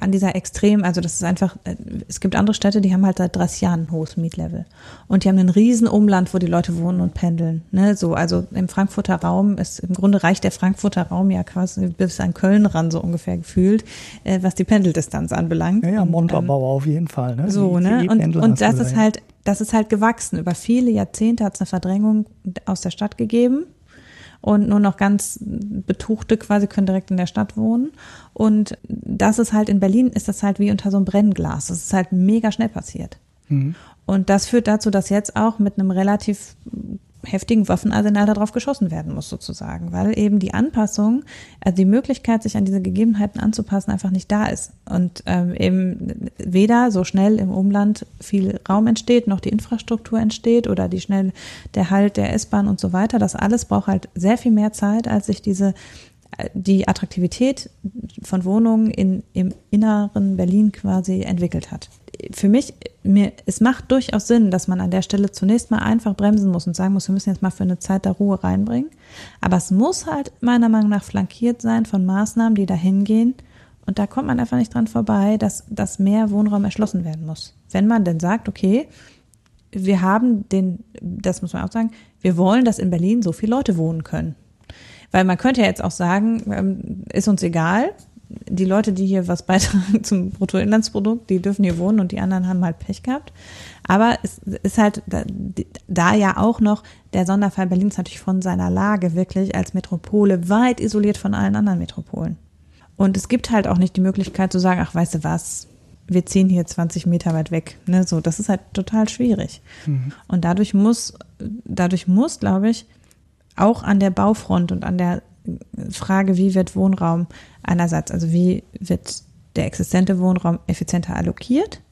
an dieser Extrem, also das ist einfach, äh, es gibt andere Städte, die haben halt seit 30 Jahren ein hohes Mietlevel. Und die haben einen riesen Umland, wo die Leute wohnen und pendeln. Ne? So, also im Frankfurter Raum ist, im Grunde reicht der Frankfurter Raum ja quasi bis an Köln ran, so ungefähr gefühlt, äh, was die Pendeldistanz anbelangt. Ja, ja Montabaur ähm, auf jeden Fall. Ne? So, ne? Und, und das ist halt, das ist halt gewachsen. Über viele Jahrzehnte hat es eine Verdrängung aus der Stadt gegeben und nur noch ganz Betuchte quasi können direkt in der Stadt wohnen. Und das ist halt in Berlin, ist das halt wie unter so einem Brennglas. Das ist halt mega schnell passiert. Mhm. Und das führt dazu, dass jetzt auch mit einem relativ heftigen Waffenarsenal darauf geschossen werden muss, sozusagen, weil eben die Anpassung, also die Möglichkeit, sich an diese Gegebenheiten anzupassen, einfach nicht da ist. Und ähm, eben weder so schnell im Umland viel Raum entsteht, noch die Infrastruktur entsteht oder die schnell der Halt der S-Bahn und so weiter. Das alles braucht halt sehr viel mehr Zeit, als sich diese die Attraktivität von Wohnungen in, im inneren Berlin quasi entwickelt hat. Für mich, mir, es macht durchaus Sinn, dass man an der Stelle zunächst mal einfach bremsen muss und sagen muss, wir müssen jetzt mal für eine Zeit der Ruhe reinbringen. Aber es muss halt meiner Meinung nach flankiert sein von Maßnahmen, die dahin gehen. Und da kommt man einfach nicht dran vorbei, dass, dass mehr Wohnraum erschlossen werden muss. Wenn man denn sagt, okay, wir haben den, das muss man auch sagen, wir wollen, dass in Berlin so viele Leute wohnen können. Weil man könnte ja jetzt auch sagen, ähm, ist uns egal. Die Leute, die hier was beitragen zum Bruttoinlandsprodukt, die dürfen hier wohnen und die anderen haben halt Pech gehabt. Aber es ist halt da, da ja auch noch der Sonderfall Berlins natürlich von seiner Lage wirklich als Metropole weit isoliert von allen anderen Metropolen. Und es gibt halt auch nicht die Möglichkeit zu sagen, ach, weißt du was, wir ziehen hier 20 Meter weit weg. Ne, so, das ist halt total schwierig. Mhm. Und dadurch muss, dadurch muss, glaube ich, auch an der Baufront und an der Frage, wie wird Wohnraum einerseits, also wie wird der existente Wohnraum effizienter allokiert?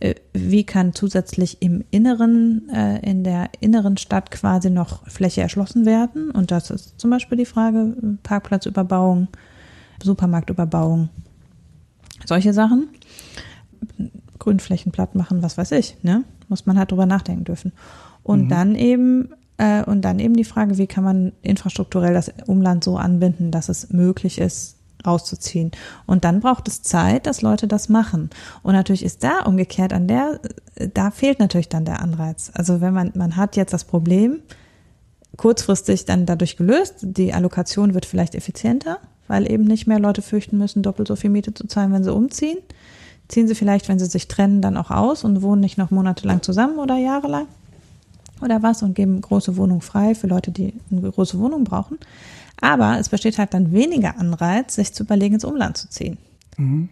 Äh, wie kann zusätzlich im Inneren, äh, in der inneren Stadt quasi noch Fläche erschlossen werden? Und das ist zum Beispiel die Frage Parkplatzüberbauung, Supermarktüberbauung, solche Sachen. Grünflächen platt machen, was weiß ich, ne? Muss man halt drüber nachdenken dürfen. Und mhm. dann eben äh, und dann eben die Frage, wie kann man infrastrukturell das Umland so anbinden, dass es möglich ist, rauszuziehen. Und dann braucht es Zeit, dass Leute das machen. Und natürlich ist da umgekehrt an der, da fehlt natürlich dann der Anreiz. Also wenn man, man hat jetzt das Problem kurzfristig dann dadurch gelöst, die Allokation wird vielleicht effizienter, weil eben nicht mehr Leute fürchten müssen, doppelt so viel Miete zu zahlen, wenn sie umziehen. Ziehen sie vielleicht, wenn sie sich trennen, dann auch aus und wohnen nicht noch monatelang zusammen oder jahrelang oder was und geben große Wohnungen frei für Leute, die eine große Wohnung brauchen. Aber es besteht halt dann weniger Anreiz, sich zu überlegen, ins Umland zu ziehen. Mhm.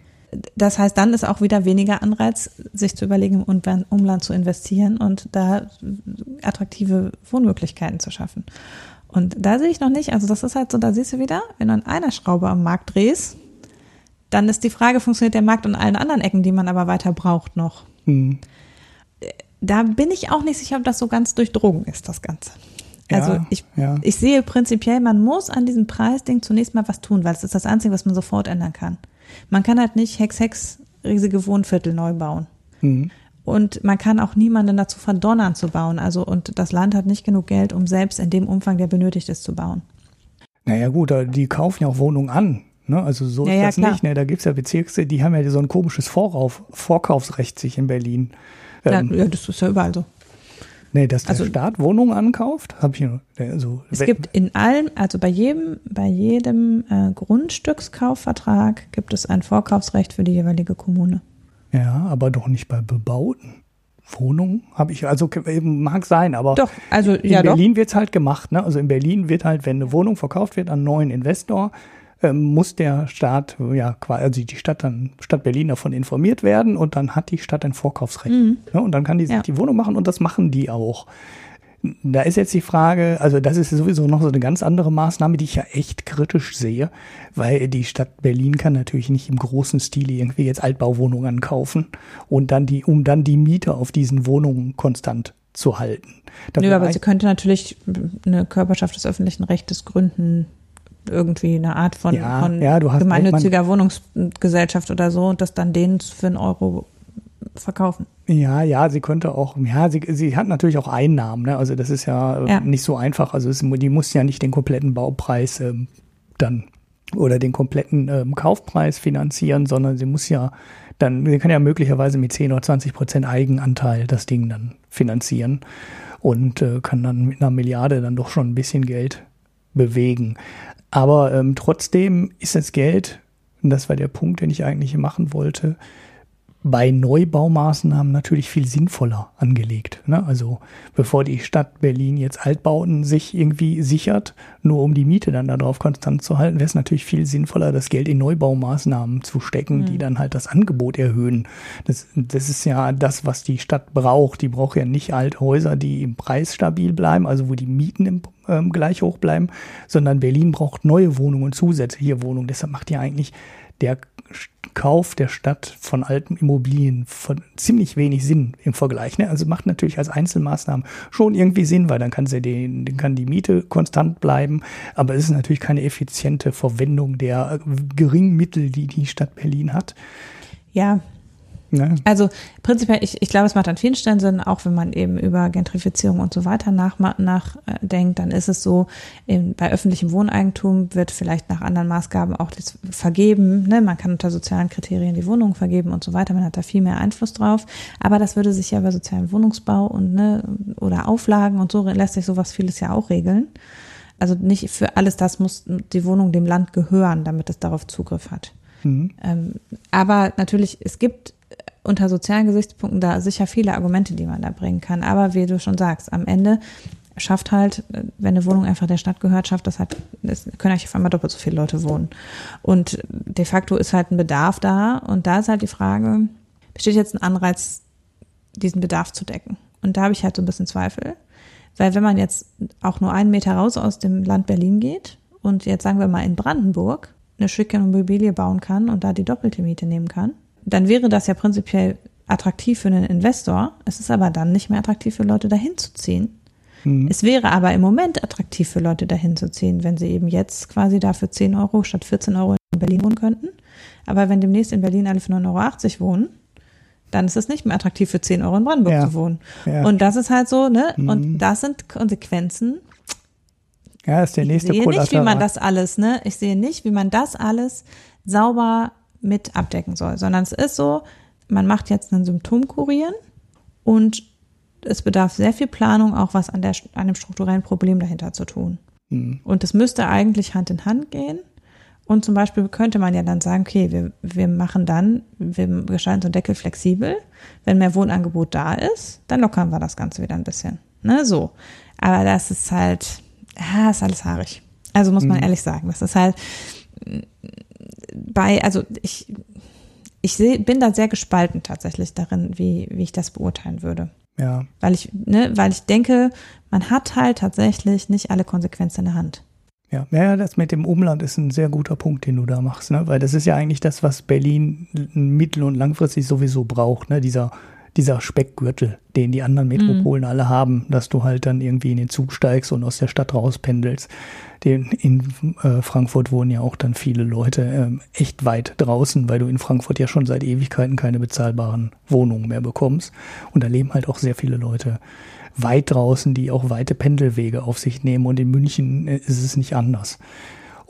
Das heißt, dann ist auch wieder weniger Anreiz, sich zu überlegen, im Umland zu investieren und da attraktive Wohnmöglichkeiten zu schaffen. Und da sehe ich noch nicht, also das ist halt so, da siehst du wieder, wenn du an einer Schraube am Markt drehst, dann ist die Frage, funktioniert der Markt an allen anderen Ecken, die man aber weiter braucht noch. Mhm da bin ich auch nicht sicher, ob das so ganz durchdrungen ist, das Ganze. Also ja, ich, ja. ich sehe prinzipiell, man muss an diesem Preisding zunächst mal was tun, weil es ist das Einzige, was man sofort ändern kann. Man kann halt nicht Hex Hex riesige Wohnviertel neu bauen. Mhm. Und man kann auch niemanden dazu verdonnern zu bauen. Also, und das Land hat nicht genug Geld, um selbst in dem Umfang, der benötigt ist, zu bauen. Naja, gut, die kaufen ja auch Wohnungen an. Ne? Also so ja, ist das nicht. Ne? Da gibt es ja Bezirke, die haben ja so ein komisches Vorauf, Vorkaufsrecht sich in Berlin. Ähm, ja, das ist ja überall so. Nee, dass der also, Staat Wohnungen ankauft, habe ich nur. Also, es gibt in allem, also bei jedem, bei jedem äh, Grundstückskaufvertrag gibt es ein Vorkaufsrecht für die jeweilige Kommune. Ja, aber doch nicht bei bebauten Wohnungen. Habe ich, also mag sein, aber doch, also, in ja, Berlin wird es halt gemacht. Ne? Also in Berlin wird halt, wenn eine Wohnung verkauft wird an einen neuen Investor, muss der Staat, ja, quasi, also die Stadt dann, Stadt Berlin davon informiert werden und dann hat die Stadt ein Vorkaufsrecht. Mhm. Ja, und dann kann die sich ja. die Wohnung machen und das machen die auch. Da ist jetzt die Frage, also das ist sowieso noch so eine ganz andere Maßnahme, die ich ja echt kritisch sehe, weil die Stadt Berlin kann natürlich nicht im großen Stil irgendwie jetzt Altbauwohnungen kaufen und dann die, um dann die Miete auf diesen Wohnungen konstant zu halten. Nö, aber sie könnte natürlich eine Körperschaft des öffentlichen Rechtes gründen, irgendwie eine Art von, ja, von ja, gemeinnütziger Wohnungsgesellschaft oder so und das dann denen für einen Euro verkaufen. Ja, ja, sie könnte auch, ja, sie, sie hat natürlich auch Einnahmen, ne? Also das ist ja, äh, ja. nicht so einfach. Also es, die muss ja nicht den kompletten Baupreis ähm, dann oder den kompletten ähm, Kaufpreis finanzieren, sondern sie muss ja dann, sie kann ja möglicherweise mit 10 oder 20 Prozent Eigenanteil das Ding dann finanzieren und äh, kann dann mit einer Milliarde dann doch schon ein bisschen Geld bewegen. Aber ähm, trotzdem ist das Geld, und das war der Punkt, den ich eigentlich machen wollte, bei Neubaumaßnahmen natürlich viel sinnvoller angelegt. Ne? Also bevor die Stadt Berlin jetzt Altbauten sich irgendwie sichert, nur um die Miete dann darauf konstant zu halten, wäre es natürlich viel sinnvoller, das Geld in Neubaumaßnahmen zu stecken, mhm. die dann halt das Angebot erhöhen. Das, das ist ja das, was die Stadt braucht. Die braucht ja nicht Althäuser, die im Preis stabil bleiben, also wo die Mieten im, ähm, gleich hoch bleiben, sondern Berlin braucht neue Wohnungen und zusätzliche Wohnungen. Deshalb macht ja eigentlich der Kauf der Stadt von alten Immobilien von ziemlich wenig Sinn im Vergleich. Ne? Also macht natürlich als Einzelmaßnahmen schon irgendwie Sinn, weil dann kann, sie den, kann die Miete konstant bleiben, aber es ist natürlich keine effiziente Verwendung der geringen Mittel, die die Stadt Berlin hat. Ja, Ne? Also prinzipiell, ich, ich glaube, es macht an vielen Stellen Sinn, auch wenn man eben über Gentrifizierung und so weiter nachdenkt, nach, äh, dann ist es so, in, bei öffentlichem Wohneigentum wird vielleicht nach anderen Maßgaben auch das vergeben. Ne? Man kann unter sozialen Kriterien die Wohnungen vergeben und so weiter. Man hat da viel mehr Einfluss drauf. Aber das würde sich ja bei sozialem Wohnungsbau und ne, oder Auflagen und so lässt sich sowas vieles ja auch regeln. Also nicht für alles das muss die Wohnung dem Land gehören, damit es darauf Zugriff hat. Mhm. Ähm, aber natürlich, es gibt unter sozialen Gesichtspunkten da sicher viele Argumente, die man da bringen kann. Aber wie du schon sagst, am Ende schafft halt, wenn eine Wohnung einfach der Stadt gehört, schafft das halt, es können eigentlich auf einmal doppelt so viele Leute wohnen. Und de facto ist halt ein Bedarf da. Und da ist halt die Frage, besteht jetzt ein Anreiz, diesen Bedarf zu decken? Und da habe ich halt so ein bisschen Zweifel. Weil wenn man jetzt auch nur einen Meter raus aus dem Land Berlin geht und jetzt sagen wir mal in Brandenburg eine schicke Immobilie bauen kann und da die doppelte Miete nehmen kann, dann wäre das ja prinzipiell attraktiv für einen Investor. Es ist aber dann nicht mehr attraktiv für Leute, dahin zu ziehen. Mhm. Es wäre aber im Moment attraktiv für Leute, dahin zu ziehen, wenn sie eben jetzt quasi dafür 10 Euro statt 14 Euro in Berlin wohnen könnten. Aber wenn demnächst in Berlin alle für 9,80 Euro wohnen, dann ist es nicht mehr attraktiv für 10 Euro in Brandenburg ja. zu wohnen. Ja. Und das ist halt so, ne? Mhm. Und das sind Konsequenzen. Ja, ist der nächste Ich sehe nicht, wie man das alles, ne? Ich sehe nicht, wie man das alles sauber mit abdecken soll, sondern es ist so, man macht jetzt einen Symptomkurieren und es bedarf sehr viel Planung, auch was an, der, an dem strukturellen Problem dahinter zu tun. Mhm. Und es müsste eigentlich Hand in Hand gehen. Und zum Beispiel könnte man ja dann sagen, okay, wir, wir machen dann, wir gestalten so einen Deckel flexibel. Wenn mehr Wohnangebot da ist, dann lockern wir das Ganze wieder ein bisschen. Ne, so. Aber das ist halt, ja, ist alles haarig. Also muss man mhm. ehrlich sagen, das ist halt, bei, also ich, ich seh, bin da sehr gespalten tatsächlich darin, wie, wie ich das beurteilen würde. Ja. Weil ich, ne, weil ich denke, man hat halt tatsächlich nicht alle Konsequenzen in der Hand. Ja, ja, das mit dem Umland ist ein sehr guter Punkt, den du da machst, ne? Weil das ist ja eigentlich das, was Berlin mittel- und langfristig sowieso braucht, ne? Dieser dieser Speckgürtel, den die anderen Metropolen mhm. alle haben, dass du halt dann irgendwie in den Zug steigst und aus der Stadt rauspendelst. Den, in äh, Frankfurt wohnen ja auch dann viele Leute ähm, echt weit draußen, weil du in Frankfurt ja schon seit Ewigkeiten keine bezahlbaren Wohnungen mehr bekommst. Und da leben halt auch sehr viele Leute weit draußen, die auch weite Pendelwege auf sich nehmen. Und in München äh, ist es nicht anders.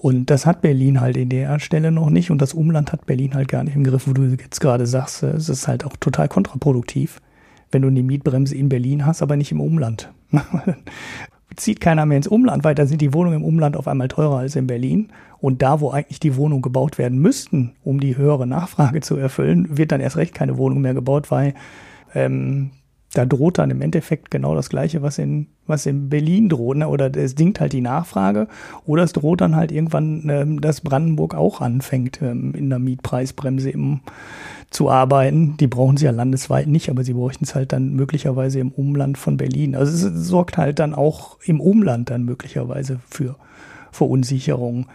Und das hat Berlin halt in der Stelle noch nicht und das Umland hat Berlin halt gar nicht im Griff, wo du jetzt gerade sagst, es ist halt auch total kontraproduktiv, wenn du eine Mietbremse in Berlin hast, aber nicht im Umland. Zieht keiner mehr ins Umland, weil da sind die Wohnungen im Umland auf einmal teurer als in Berlin. Und da, wo eigentlich die Wohnungen gebaut werden müssten, um die höhere Nachfrage zu erfüllen, wird dann erst recht keine Wohnung mehr gebaut, weil ähm, da droht dann im Endeffekt genau das Gleiche, was in, was in Berlin droht. Ne? Oder es sinkt halt die Nachfrage. Oder es droht dann halt irgendwann, ähm, dass Brandenburg auch anfängt, ähm, in der Mietpreisbremse im, zu arbeiten. Die brauchen sie ja landesweit nicht, aber sie bräuchten es halt dann möglicherweise im Umland von Berlin. Also es sorgt halt dann auch im Umland dann möglicherweise für Verunsicherung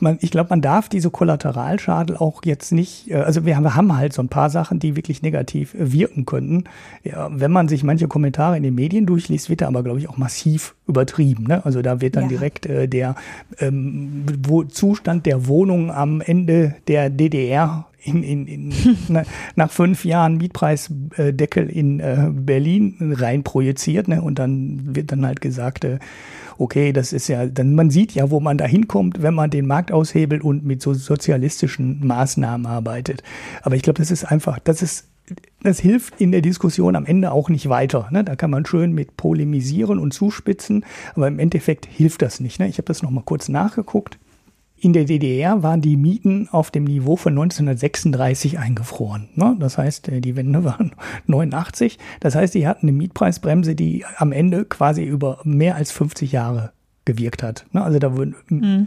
man, ich glaube, man darf diese Kollateralschadel auch jetzt nicht, äh, also wir haben, wir haben halt so ein paar Sachen, die wirklich negativ äh, wirken könnten. Ja, wenn man sich manche Kommentare in den Medien durchliest, wird da aber, glaube ich, auch massiv übertrieben. Ne? Also da wird dann ja. direkt äh, der ähm, Zustand der Wohnung am Ende der DDR in, in, in, nach fünf Jahren Mietpreisdeckel in äh, Berlin rein projiziert. Ne? Und dann wird dann halt gesagt, äh, okay, das ist ja, dann man sieht ja, wo man da hinkommt, wenn man den Markt aushebelt und mit so sozialistischen Maßnahmen arbeitet. Aber ich glaube, das ist einfach, das ist das hilft in der Diskussion am Ende auch nicht weiter. Ne? Da kann man schön mit polemisieren und zuspitzen, aber im Endeffekt hilft das nicht. Ne? Ich habe das nochmal kurz nachgeguckt. In der DDR waren die Mieten auf dem Niveau von 1936 eingefroren. Ne? Das heißt, äh, die Wende waren 89. Das heißt, die hatten eine Mietpreisbremse, die am Ende quasi über mehr als 50 Jahre gewirkt hat. Ne? Also da wurden mhm.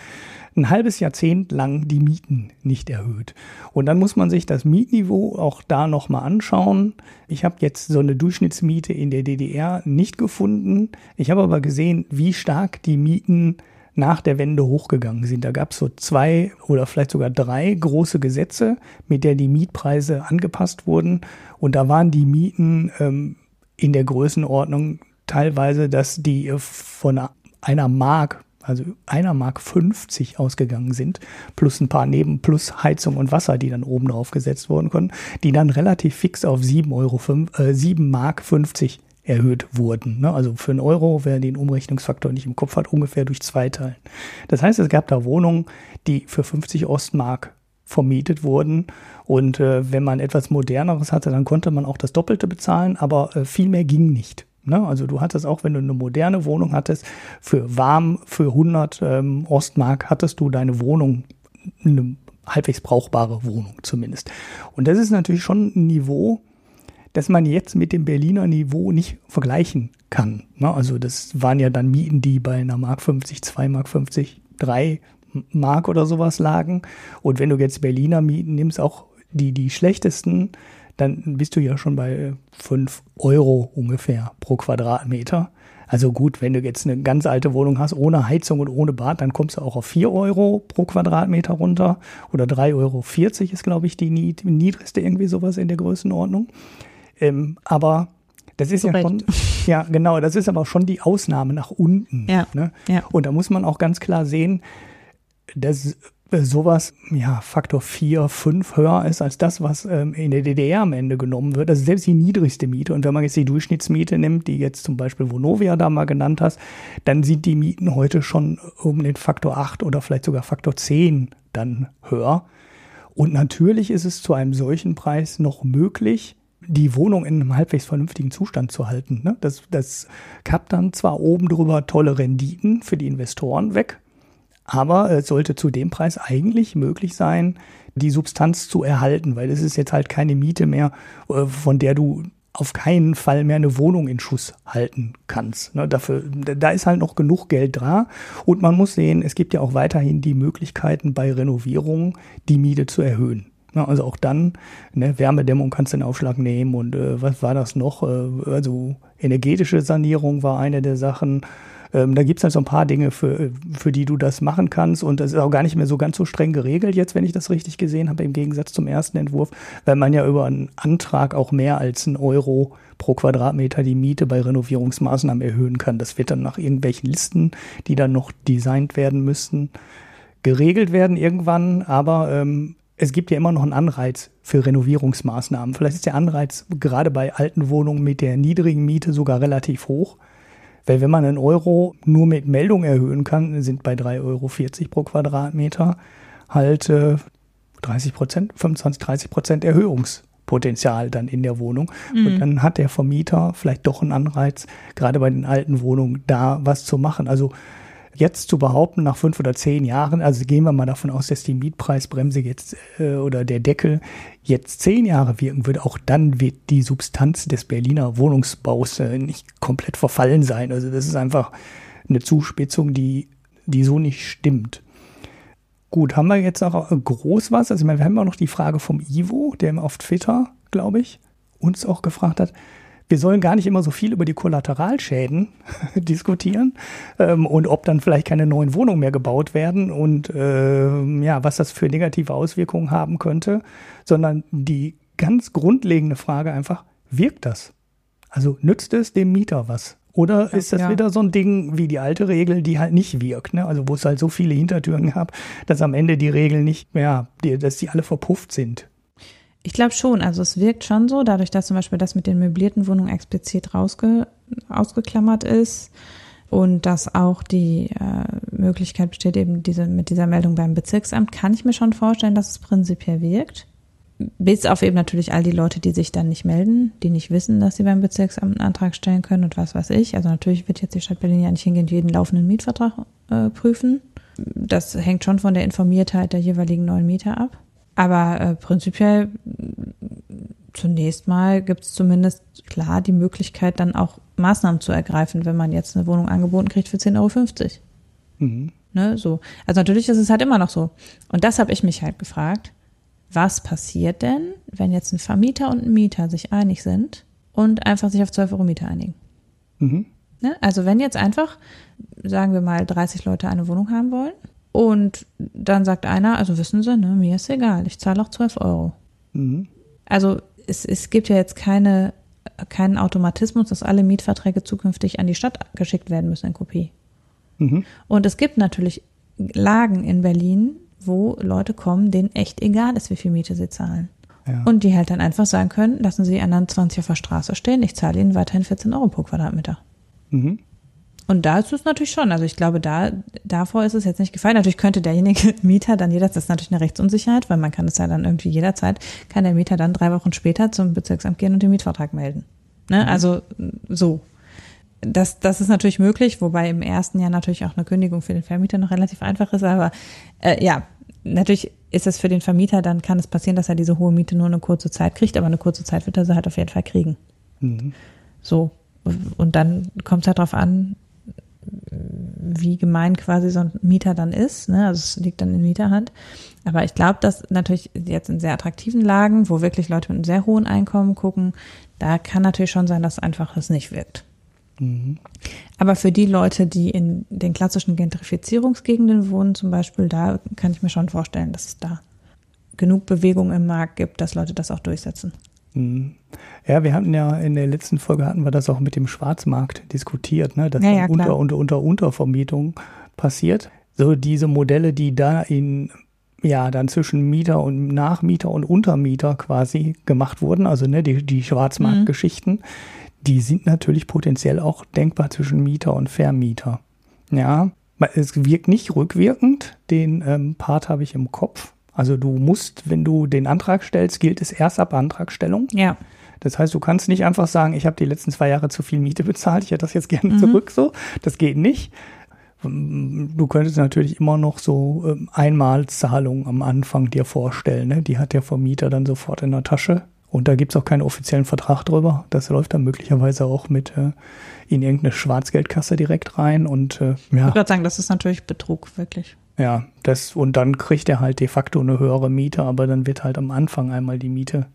ein halbes Jahrzehnt lang die Mieten nicht erhöht. Und dann muss man sich das Mietniveau auch da nochmal anschauen. Ich habe jetzt so eine Durchschnittsmiete in der DDR nicht gefunden. Ich habe aber gesehen, wie stark die Mieten nach der Wende hochgegangen sind. Da gab es so zwei oder vielleicht sogar drei große Gesetze, mit der die Mietpreise angepasst wurden. Und da waren die Mieten ähm, in der Größenordnung teilweise, dass die äh, von einer Mark, also einer Mark 50 ausgegangen sind, plus ein paar Neben, plus Heizung und Wasser, die dann oben drauf gesetzt wurden konnten, die dann relativ fix auf 7 Euro, 5, äh, 7 Mark 50 erhöht wurden. Ne? Also für einen Euro, wer den Umrechnungsfaktor nicht im Kopf hat, ungefähr durch zwei teilen. Das heißt, es gab da Wohnungen, die für 50 Ostmark vermietet wurden. Und äh, wenn man etwas moderneres hatte, dann konnte man auch das Doppelte bezahlen, aber äh, viel mehr ging nicht. Ne? Also du hattest auch, wenn du eine moderne Wohnung hattest, für warm, für 100 ähm, Ostmark hattest du deine Wohnung, eine halbwegs brauchbare Wohnung zumindest. Und das ist natürlich schon ein Niveau, das man jetzt mit dem Berliner Niveau nicht vergleichen kann. Ne? Also das waren ja dann Mieten, die bei einer Mark 50, 2 Mark 50, 3 Mark oder sowas lagen. Und wenn du jetzt Berliner Mieten nimmst, auch die, die schlechtesten, dann bist du ja schon bei 5 Euro ungefähr pro Quadratmeter. Also gut, wenn du jetzt eine ganz alte Wohnung hast, ohne Heizung und ohne Bad, dann kommst du auch auf 4 Euro pro Quadratmeter runter. Oder 3,40 Euro ist, glaube ich, die niedrigste irgendwie sowas in der Größenordnung. Ähm, aber das ist Korrekt. ja schon, ja genau, das ist aber schon die Ausnahme nach unten. Ja, ne? ja. Und da muss man auch ganz klar sehen, dass sowas, ja, Faktor 4, 5 höher ist als das, was ähm, in der DDR am Ende genommen wird. Also selbst die niedrigste Miete. Und wenn man jetzt die Durchschnittsmiete nimmt, die jetzt zum Beispiel Vonovia da mal genannt hast, dann sind die Mieten heute schon um den Faktor 8 oder vielleicht sogar Faktor 10 dann höher. Und natürlich ist es zu einem solchen Preis noch möglich, die Wohnung in einem halbwegs vernünftigen Zustand zu halten. Ne? Das, das kappt dann zwar oben drüber tolle Renditen für die Investoren weg, aber es sollte zu dem Preis eigentlich möglich sein, die Substanz zu erhalten, weil es ist jetzt halt keine Miete mehr, äh, von der du auf keinen Fall mehr eine Wohnung in Schuss halten kannst. Ne, dafür, da ist halt noch genug Geld da. Und man muss sehen, es gibt ja auch weiterhin die Möglichkeiten bei Renovierungen, die Miete zu erhöhen. Na, also auch dann, ne, Wärmedämmung kannst du in Aufschlag nehmen und äh, was war das noch? Äh, also energetische Sanierung war eine der Sachen. Ähm, da gibt's halt so ein paar Dinge, für, für die du das machen kannst. Und das ist auch gar nicht mehr so ganz so streng geregelt jetzt, wenn ich das richtig gesehen habe, im Gegensatz zum ersten Entwurf, weil man ja über einen Antrag auch mehr als einen Euro pro Quadratmeter die Miete bei Renovierungsmaßnahmen erhöhen kann. Das wird dann nach irgendwelchen Listen, die dann noch designt werden müssten, geregelt werden irgendwann. Aber ähm, es gibt ja immer noch einen Anreiz für Renovierungsmaßnahmen. Vielleicht ist der Anreiz gerade bei alten Wohnungen mit der niedrigen Miete sogar relativ hoch. Weil wenn man einen Euro nur mit Meldung erhöhen kann, sind bei 3,40 Euro pro Quadratmeter halt äh, 30 Prozent, 25, 30 Prozent Erhöhungspotenzial dann in der Wohnung. Mhm. Und dann hat der Vermieter vielleicht doch einen Anreiz, gerade bei den alten Wohnungen da was zu machen. Also jetzt zu behaupten, nach fünf oder zehn Jahren, also gehen wir mal davon aus, dass die Mietpreisbremse jetzt äh, oder der Deckel jetzt zehn Jahre wirken würde, auch dann wird die Substanz des Berliner Wohnungsbaus äh, nicht komplett verfallen sein. Also das ist einfach eine Zuspitzung, die, die so nicht stimmt. Gut, haben wir jetzt auch groß was? Also ich meine, wir haben auch noch die Frage vom Ivo, der auf Twitter, glaube ich, uns auch gefragt hat, wir sollen gar nicht immer so viel über die Kollateralschäden diskutieren ähm, und ob dann vielleicht keine neuen Wohnungen mehr gebaut werden und äh, ja, was das für negative Auswirkungen haben könnte, sondern die ganz grundlegende Frage einfach, wirkt das? Also nützt es dem Mieter was? Oder ja, ist das ja. wieder so ein Ding wie die alte Regel, die halt nicht wirkt, ne? Also wo es halt so viele Hintertüren gab, dass am Ende die Regel nicht mehr, dass die alle verpufft sind. Ich glaube schon, also es wirkt schon so, dadurch, dass zum Beispiel das mit den möblierten Wohnungen explizit rausge ausgeklammert ist und dass auch die äh, Möglichkeit besteht, eben diese mit dieser Meldung beim Bezirksamt, kann ich mir schon vorstellen, dass es prinzipiell wirkt. Bis auf eben natürlich all die Leute, die sich dann nicht melden, die nicht wissen, dass sie beim Bezirksamt einen Antrag stellen können und was weiß ich. Also natürlich wird jetzt die Stadt Berlin ja nicht hingehen jeden laufenden Mietvertrag äh, prüfen. Das hängt schon von der Informiertheit der jeweiligen neuen Mieter ab. Aber äh, prinzipiell zunächst mal gibt es zumindest klar die Möglichkeit, dann auch Maßnahmen zu ergreifen, wenn man jetzt eine Wohnung angeboten kriegt für 10,50 Euro. Mhm. Ne, so. Also natürlich ist es halt immer noch so. Und das habe ich mich halt gefragt. Was passiert denn, wenn jetzt ein Vermieter und ein Mieter sich einig sind und einfach sich auf 12 Euro Miete einigen? Mhm. Ne? Also wenn jetzt einfach, sagen wir mal, 30 Leute eine Wohnung haben wollen und dann sagt einer, also wissen Sie, ne, mir ist egal, ich zahle auch 12 Euro. Mhm. Also es, es gibt ja jetzt keine, keinen Automatismus, dass alle Mietverträge zukünftig an die Stadt geschickt werden müssen in Kopie. Mhm. Und es gibt natürlich Lagen in Berlin, wo Leute kommen, denen echt egal ist, wie viel Miete sie zahlen. Ja. Und die halt dann einfach sagen können, lassen Sie die anderen 20 auf der Straße stehen, ich zahle Ihnen weiterhin 14 Euro pro Quadratmeter. Mhm. Und da ist es natürlich schon. Also ich glaube, da, davor ist es jetzt nicht gefallen. Natürlich könnte derjenige Mieter dann jederzeit, das ist natürlich eine Rechtsunsicherheit, weil man kann es ja dann irgendwie jederzeit, kann der Mieter dann drei Wochen später zum Bezirksamt gehen und den Mietvertrag melden. Ne? Mhm. Also so. Das, das ist natürlich möglich, wobei im ersten Jahr natürlich auch eine Kündigung für den Vermieter noch relativ einfach ist. Aber äh, ja, natürlich ist es für den Vermieter, dann kann es passieren, dass er diese hohe Miete nur eine kurze Zeit kriegt, aber eine kurze Zeit wird er sie halt auf jeden Fall kriegen. Mhm. So. Und dann kommt es halt darauf an, wie gemein quasi so ein Mieter dann ist. Ne? Also es liegt dann in Mieterhand. Aber ich glaube, dass natürlich jetzt in sehr attraktiven Lagen, wo wirklich Leute mit einem sehr hohen Einkommen gucken, da kann natürlich schon sein, dass einfach es nicht wirkt. Mhm. Aber für die Leute, die in den klassischen Gentrifizierungsgegenden wohnen, zum Beispiel, da kann ich mir schon vorstellen, dass es da genug Bewegung im Markt gibt, dass Leute das auch durchsetzen. Mhm. Ja, wir hatten ja in der letzten Folge hatten wir das auch mit dem Schwarzmarkt diskutiert, ne, dass ja, ja, unter, unter, unter Untervermietung passiert. So diese Modelle, die da in ja dann zwischen Mieter und Nachmieter und Untermieter quasi gemacht wurden, also ne, die, die Schwarzmarktgeschichten, mhm. die sind natürlich potenziell auch denkbar zwischen Mieter und Vermieter. Ja, es wirkt nicht rückwirkend, den ähm, Part habe ich im Kopf. Also du musst, wenn du den Antrag stellst, gilt es erst ab Antragstellung. Ja. Das heißt, du kannst nicht einfach sagen, ich habe die letzten zwei Jahre zu viel Miete bezahlt, ich hätte das jetzt gerne mhm. zurück. So, das geht nicht. Du könntest natürlich immer noch so ähm, Einmalzahlungen am Anfang dir vorstellen. Ne? Die hat der Vermieter dann sofort in der Tasche. Und da gibt's auch keinen offiziellen Vertrag drüber. Das läuft dann möglicherweise auch mit äh, in irgendeine Schwarzgeldkasse direkt rein. Und äh, ja. Ich würde sagen, das ist natürlich Betrug, wirklich. Ja, das, und dann kriegt er halt de facto eine höhere Miete, aber dann wird halt am Anfang einmal die Miete.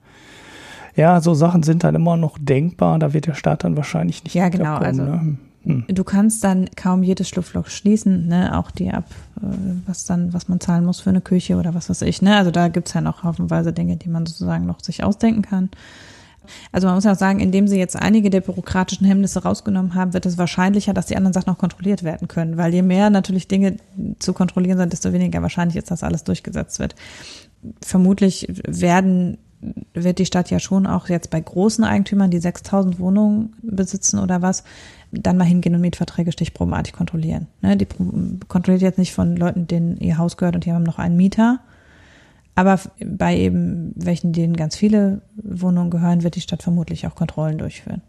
Ja, so Sachen sind halt immer noch denkbar, da wird der Staat dann wahrscheinlich nicht. Ja, genau, kommen, also. Ne? Hm. Du kannst dann kaum jedes Schlupfloch schließen, ne, auch die ab, äh, was dann, was man zahlen muss für eine Küche oder was weiß ich, ne. Also da gibt's ja noch haufenweise Dinge, die man sozusagen noch sich ausdenken kann. Also man muss ja auch sagen, indem sie jetzt einige der bürokratischen Hemmnisse rausgenommen haben, wird es wahrscheinlicher, dass die anderen Sachen auch kontrolliert werden können. Weil je mehr natürlich Dinge zu kontrollieren sind, desto weniger wahrscheinlich ist, dass alles durchgesetzt wird. Vermutlich werden wird die Stadt ja schon auch jetzt bei großen Eigentümern, die 6000 Wohnungen besitzen oder was, dann mal hingehen und Mietverträge stichprobenartig kontrollieren. Ne, die kontrolliert jetzt nicht von Leuten, denen ihr Haus gehört und die haben noch einen Mieter, aber bei eben welchen, denen ganz viele Wohnungen gehören, wird die Stadt vermutlich auch Kontrollen durchführen.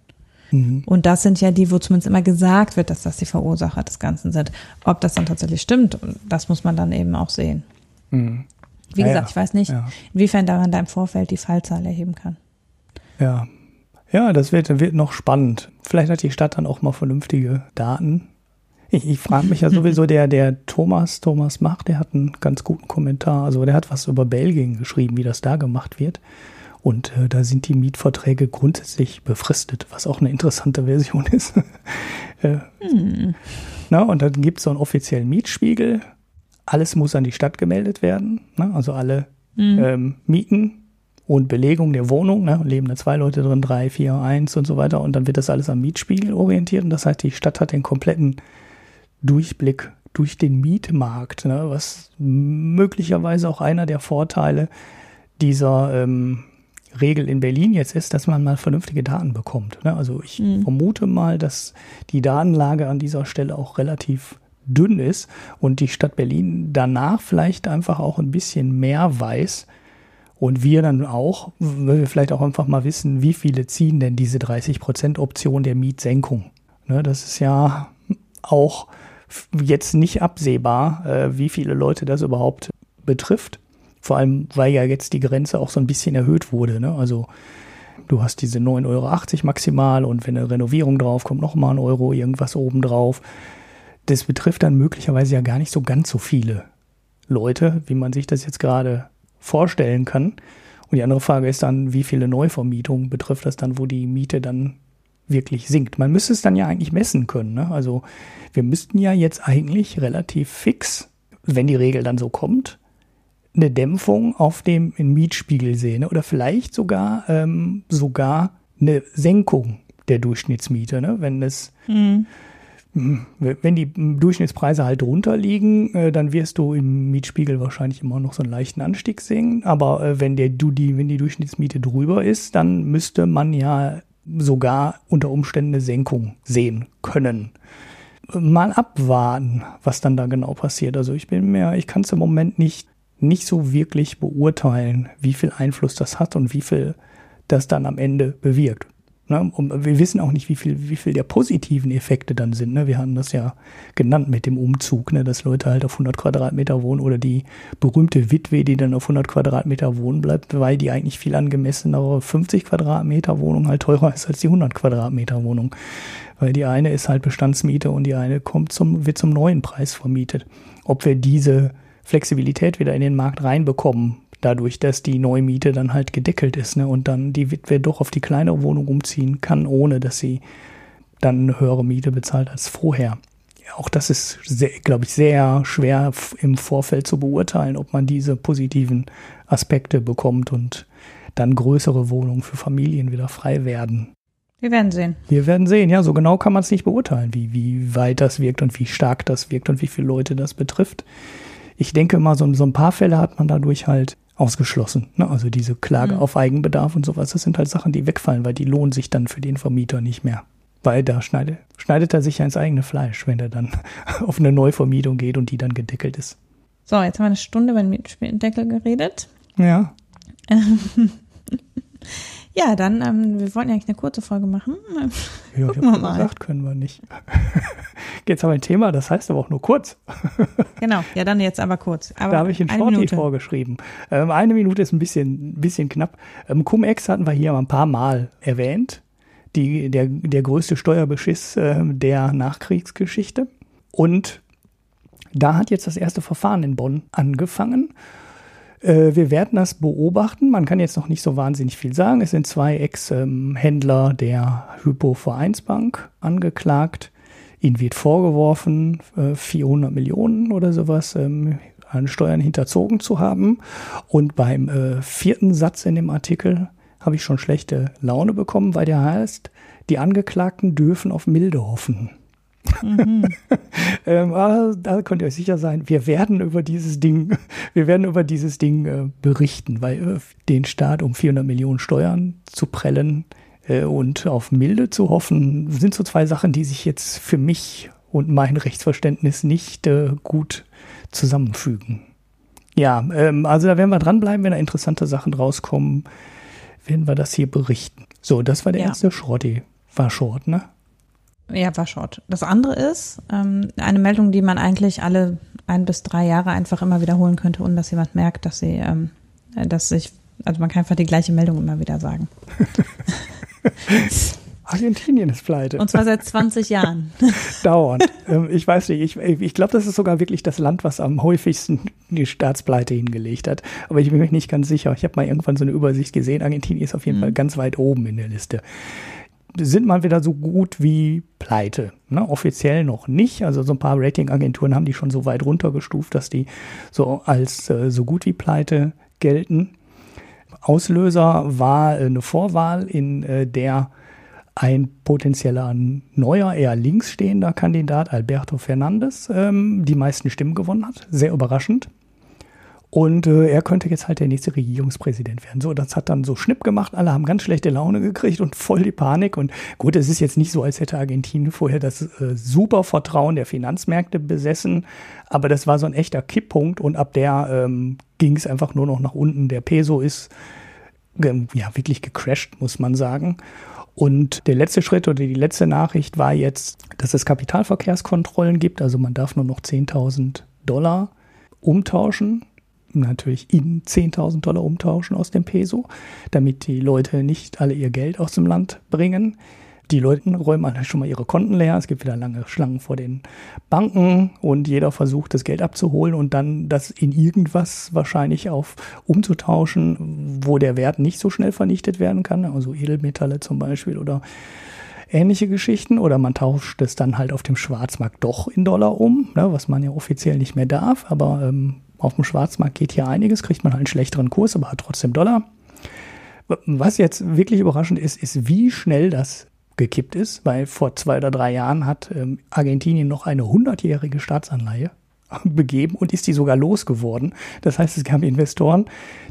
Mhm. Und das sind ja die, wo zumindest immer gesagt wird, dass das die Verursacher des Ganzen sind. Ob das dann tatsächlich stimmt, das muss man dann eben auch sehen. Mhm. Wie gesagt, ja, ich weiß nicht, ja. inwiefern man da im Vorfeld die Fallzahl erheben kann. Ja. Ja, das wird, wird noch spannend. Vielleicht hat die Stadt dann auch mal vernünftige Daten ich, ich frage mich ja sowieso, der, der Thomas, Thomas Mach, der hat einen ganz guten Kommentar. Also der hat was über Belgien geschrieben, wie das da gemacht wird. Und äh, da sind die Mietverträge grundsätzlich befristet, was auch eine interessante Version ist. äh, hm. na, und dann gibt es so einen offiziellen Mietspiegel. Alles muss an die Stadt gemeldet werden. Ne? Also alle hm. ähm, Mieten und Belegung der Wohnung. Ne? Leben da zwei Leute drin, drei, vier, eins und so weiter. Und dann wird das alles am Mietspiegel orientiert. Und das heißt, die Stadt hat den kompletten Durchblick durch den Mietmarkt, ne? was möglicherweise auch einer der Vorteile dieser ähm, Regel in Berlin jetzt ist, dass man mal vernünftige Daten bekommt. Ne? Also ich mhm. vermute mal, dass die Datenlage an dieser Stelle auch relativ dünn ist und die Stadt Berlin danach vielleicht einfach auch ein bisschen mehr weiß und wir dann auch, weil wir vielleicht auch einfach mal wissen, wie viele ziehen denn diese 30% Option der Mietsenkung. Ne? Das ist ja auch jetzt nicht absehbar, äh, wie viele Leute das überhaupt betrifft. Vor allem, weil ja jetzt die Grenze auch so ein bisschen erhöht wurde. Ne? Also du hast diese 9,80 Euro maximal und wenn eine Renovierung drauf kommt, nochmal ein Euro irgendwas obendrauf. Das betrifft dann möglicherweise ja gar nicht so ganz so viele Leute, wie man sich das jetzt gerade vorstellen kann. Und die andere Frage ist dann, wie viele Neuvermietungen betrifft das dann, wo die Miete dann wirklich sinkt. Man müsste es dann ja eigentlich messen können. Ne? Also wir müssten ja jetzt eigentlich relativ fix, wenn die Regel dann so kommt, eine Dämpfung auf dem Mietspiegel sehen oder vielleicht sogar ähm, sogar eine Senkung der Durchschnittsmiete, ne? wenn es mhm. wenn die Durchschnittspreise halt drunter liegen, äh, dann wirst du im Mietspiegel wahrscheinlich immer noch so einen leichten Anstieg sehen. Aber äh, wenn der du die wenn die Durchschnittsmiete drüber ist, dann müsste man ja sogar unter Umständen eine Senkung sehen können. Mal abwarten, was dann da genau passiert. Also ich bin mir, ich kann es im Moment nicht nicht so wirklich beurteilen, wie viel Einfluss das hat und wie viel das dann am Ende bewirkt. Ne? Und wir wissen auch nicht, wie viel, wie viel der positiven Effekte dann sind. Ne? Wir hatten das ja genannt mit dem Umzug, ne? dass Leute halt auf 100 Quadratmeter wohnen oder die berühmte Witwe, die dann auf 100 Quadratmeter wohnen bleibt, weil die eigentlich viel angemessenere 50 Quadratmeter Wohnung halt teurer ist als die 100 Quadratmeter Wohnung. Weil die eine ist halt Bestandsmiete und die eine kommt zum, wird zum neuen Preis vermietet. Ob wir diese Flexibilität wieder in den Markt reinbekommen, dadurch, dass die Neumiete dann halt gedeckelt ist ne, und dann die Witwe doch auf die kleinere Wohnung umziehen kann, ohne dass sie dann eine höhere Miete bezahlt als vorher. Ja, auch das ist, glaube ich, sehr schwer im Vorfeld zu beurteilen, ob man diese positiven Aspekte bekommt und dann größere Wohnungen für Familien wieder frei werden. Wir werden sehen. Wir werden sehen, ja, so genau kann man es nicht beurteilen, wie, wie weit das wirkt und wie stark das wirkt und wie viele Leute das betrifft ich denke mal, so, so ein paar Fälle hat man dadurch halt ausgeschlossen. Ne? Also diese Klage mhm. auf Eigenbedarf und sowas, das sind halt Sachen, die wegfallen, weil die lohnen sich dann für den Vermieter nicht mehr. Weil da schneidet, schneidet er sich ja ins eigene Fleisch, wenn er dann auf eine Neuvermietung geht und die dann gedeckelt ist. So, jetzt haben wir eine Stunde über den Mietendeckel geredet. Ja. Ja, dann, ähm, wir wollten ja eigentlich eine kurze Folge machen. Ja, Gucken wir mal. Gesagt, können wir nicht. Jetzt haben wir ein Thema, das heißt aber auch nur kurz. genau, ja, dann jetzt aber kurz. Aber da habe ich in Shorty vorgeschrieben. Ähm, eine Minute ist ein bisschen, bisschen knapp. Ähm, Cum-Ex hatten wir hier ein paar Mal erwähnt. Die, der, der größte Steuerbeschiss äh, der Nachkriegsgeschichte. Und da hat jetzt das erste Verfahren in Bonn angefangen. Äh, wir werden das beobachten. Man kann jetzt noch nicht so wahnsinnig viel sagen. Es sind zwei Ex-Händler der Hypo-Vereinsbank angeklagt. Ihnen wird vorgeworfen, 400 äh, Millionen oder sowas ähm, an Steuern hinterzogen zu haben. Und beim äh, vierten Satz in dem Artikel habe ich schon schlechte Laune bekommen, weil der heißt, die Angeklagten dürfen auf Milde hoffen. Mhm. ähm, ah, da könnt ihr euch sicher sein, wir werden über dieses Ding, wir werden über dieses Ding äh, berichten, weil äh, den Staat um 400 Millionen Steuern zu prellen äh, und auf Milde zu hoffen, sind so zwei Sachen, die sich jetzt für mich und mein Rechtsverständnis nicht äh, gut zusammenfügen. Ja, ähm, also da werden wir dranbleiben, wenn da interessante Sachen rauskommen, werden wir das hier berichten. So, das war der ja. erste Schrotti. War Short, ne? Ja, war short. Das andere ist ähm, eine Meldung, die man eigentlich alle ein bis drei Jahre einfach immer wiederholen könnte, ohne dass jemand merkt, dass sie, ähm, dass sich, also man kann einfach die gleiche Meldung immer wieder sagen. Argentinien ist pleite. Und zwar seit 20 Jahren. Dauernd. Ähm, ich weiß nicht, ich, ich glaube, das ist sogar wirklich das Land, was am häufigsten die Staatspleite hingelegt hat. Aber ich bin mir nicht ganz sicher. Ich habe mal irgendwann so eine Übersicht gesehen. Argentinien ist auf jeden mhm. Fall ganz weit oben in der Liste. Sind mal wieder so gut wie pleite. Ne? Offiziell noch nicht. Also so ein paar Ratingagenturen haben die schon so weit runtergestuft, dass die so als äh, so gut wie pleite gelten. Auslöser war eine Vorwahl, in äh, der ein potenzieller neuer, eher links stehender Kandidat, Alberto Fernandes, ähm, die meisten Stimmen gewonnen hat. Sehr überraschend. Und äh, er könnte jetzt halt der nächste Regierungspräsident werden. So, das hat dann so Schnipp gemacht. Alle haben ganz schlechte Laune gekriegt und voll die Panik. Und gut, es ist jetzt nicht so, als hätte Argentinien vorher das äh, super Vertrauen der Finanzmärkte besessen. Aber das war so ein echter Kipppunkt. Und ab der ähm, ging es einfach nur noch nach unten. Der Peso ist ähm, ja wirklich gecrashed, muss man sagen. Und der letzte Schritt oder die letzte Nachricht war jetzt, dass es Kapitalverkehrskontrollen gibt. Also man darf nur noch 10.000 Dollar umtauschen. Natürlich in 10.000 Dollar umtauschen aus dem Peso, damit die Leute nicht alle ihr Geld aus dem Land bringen. Die Leute räumen halt schon mal ihre Konten leer. Es gibt wieder lange Schlangen vor den Banken und jeder versucht, das Geld abzuholen und dann das in irgendwas wahrscheinlich auf umzutauschen, wo der Wert nicht so schnell vernichtet werden kann. Also Edelmetalle zum Beispiel oder ähnliche Geschichten. Oder man tauscht es dann halt auf dem Schwarzmarkt doch in Dollar um, ne, was man ja offiziell nicht mehr darf. Aber ähm, auf dem Schwarzmarkt geht hier einiges, kriegt man halt einen schlechteren Kurs, aber hat trotzdem Dollar. Was jetzt wirklich überraschend ist, ist, wie schnell das gekippt ist, weil vor zwei oder drei Jahren hat ähm, Argentinien noch eine hundertjährige Staatsanleihe begeben und ist die sogar losgeworden. Das heißt, es gab Investoren,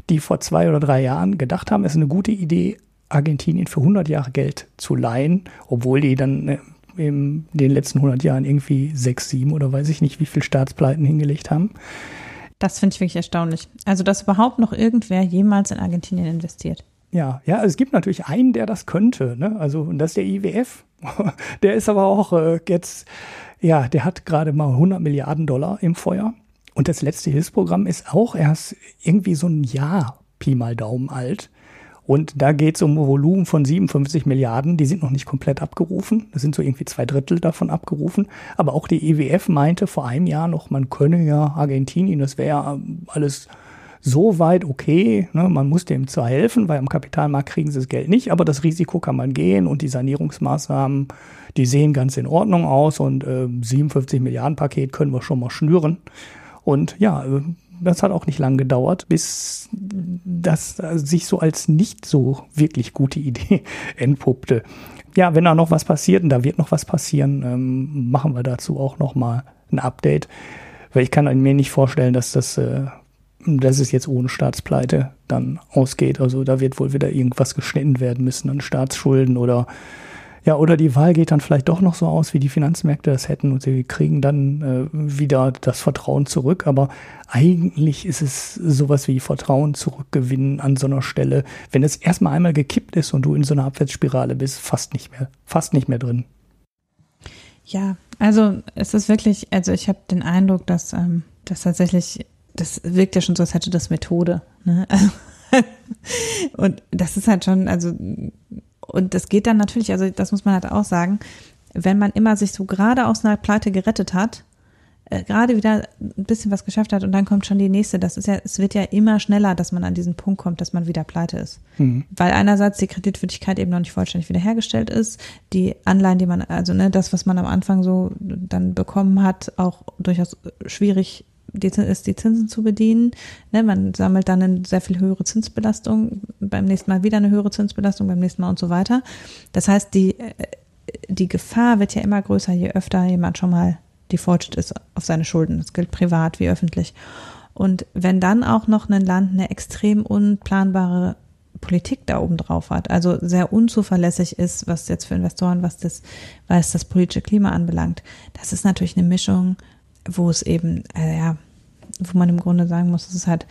die vor zwei oder drei Jahren gedacht haben, es ist eine gute Idee, Argentinien für 100 Jahre Geld zu leihen, obwohl die dann äh, in den letzten 100 Jahren irgendwie sechs, sieben oder weiß ich nicht, wie viel Staatspleiten hingelegt haben. Das finde ich wirklich erstaunlich. Also, dass überhaupt noch irgendwer jemals in Argentinien investiert. Ja, ja, es gibt natürlich einen, der das könnte, ne? Also, und das ist der IWF. der ist aber auch äh, jetzt, ja, der hat gerade mal 100 Milliarden Dollar im Feuer. Und das letzte Hilfsprogramm ist auch erst irgendwie so ein Jahr Pi mal Daumen alt. Und da geht es um ein Volumen von 57 Milliarden. Die sind noch nicht komplett abgerufen. Das sind so irgendwie zwei Drittel davon abgerufen. Aber auch die IWF meinte vor einem Jahr noch, man könne ja Argentinien, das wäre ja alles so weit okay. Ne? Man muss dem zwar helfen, weil am Kapitalmarkt kriegen sie das Geld nicht, aber das Risiko kann man gehen und die Sanierungsmaßnahmen, die sehen ganz in Ordnung aus und äh, 57 Milliarden Paket können wir schon mal schnüren. Und ja, äh, das hat auch nicht lang gedauert, bis das sich so als nicht so wirklich gute Idee entpuppte. Ja, wenn da noch was passiert und da wird noch was passieren, ähm, machen wir dazu auch noch mal ein Update. Weil ich kann mir nicht vorstellen, dass das äh, dass es jetzt ohne Staatspleite dann ausgeht. Also da wird wohl wieder irgendwas geschnitten werden müssen an Staatsschulden oder ja, oder die Wahl geht dann vielleicht doch noch so aus, wie die Finanzmärkte das hätten und sie kriegen dann äh, wieder das Vertrauen zurück. Aber eigentlich ist es sowas wie Vertrauen zurückgewinnen an so einer Stelle, wenn es erstmal einmal gekippt ist und du in so einer Abwärtsspirale bist, fast nicht mehr, fast nicht mehr drin. Ja, also es ist wirklich, also ich habe den Eindruck, dass ähm, das tatsächlich das wirkt ja schon so, als hätte das Methode. Ne? und das ist halt schon, also, und das geht dann natürlich, also das muss man halt auch sagen, wenn man immer sich so gerade aus einer Pleite gerettet hat, äh, gerade wieder ein bisschen was geschafft hat und dann kommt schon die nächste. Das ist ja, es wird ja immer schneller, dass man an diesen Punkt kommt, dass man wieder pleite ist. Mhm. Weil einerseits die Kreditwürdigkeit eben noch nicht vollständig wiederhergestellt ist, die Anleihen, die man, also ne, das, was man am Anfang so dann bekommen hat, auch durchaus schwierig die, ist die Zinsen zu bedienen. Ne, man sammelt dann eine sehr viel höhere Zinsbelastung, beim nächsten Mal wieder eine höhere Zinsbelastung, beim nächsten Mal und so weiter. Das heißt, die, äh, die Gefahr wird ja immer größer, je öfter jemand schon mal defaultet ist auf seine Schulden. Das gilt privat wie öffentlich. Und wenn dann auch noch ein Land eine extrem unplanbare Politik da oben drauf hat, also sehr unzuverlässig ist, was jetzt für Investoren, was das, was das politische Klima anbelangt, das ist natürlich eine Mischung wo es eben, äh, ja, wo man im Grunde sagen muss, es ist halt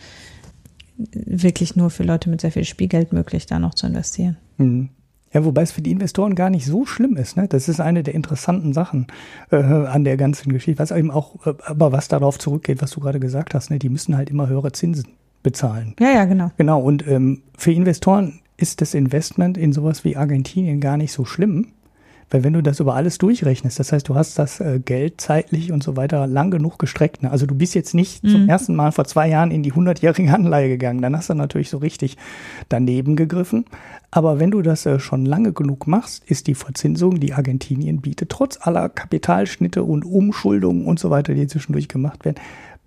wirklich nur für Leute mit sehr viel Spielgeld möglich, da noch zu investieren. Mhm. Ja, wobei es für die Investoren gar nicht so schlimm ist. Ne? Das ist eine der interessanten Sachen äh, an der ganzen Geschichte. Was eben auch, äh, aber was darauf zurückgeht, was du gerade gesagt hast, ne? die müssen halt immer höhere Zinsen bezahlen. Ja, ja, genau. Genau. Und ähm, für Investoren ist das Investment in sowas wie Argentinien gar nicht so schlimm, Weil wenn du das über alles durchrechnest, das heißt, du hast das äh, Geld zeitlich und so weiter lang genug gestreckt. Ne? Also du bist jetzt nicht mhm. zum ersten Mal vor zwei Jahren in die hundertjährige Anleihe gegangen. Dann hast du natürlich so richtig daneben gegriffen. Aber wenn du das äh, schon lange genug machst, ist die Verzinsung, die Argentinien bietet, trotz aller Kapitalschnitte und Umschuldungen und so weiter, die zwischendurch gemacht werden,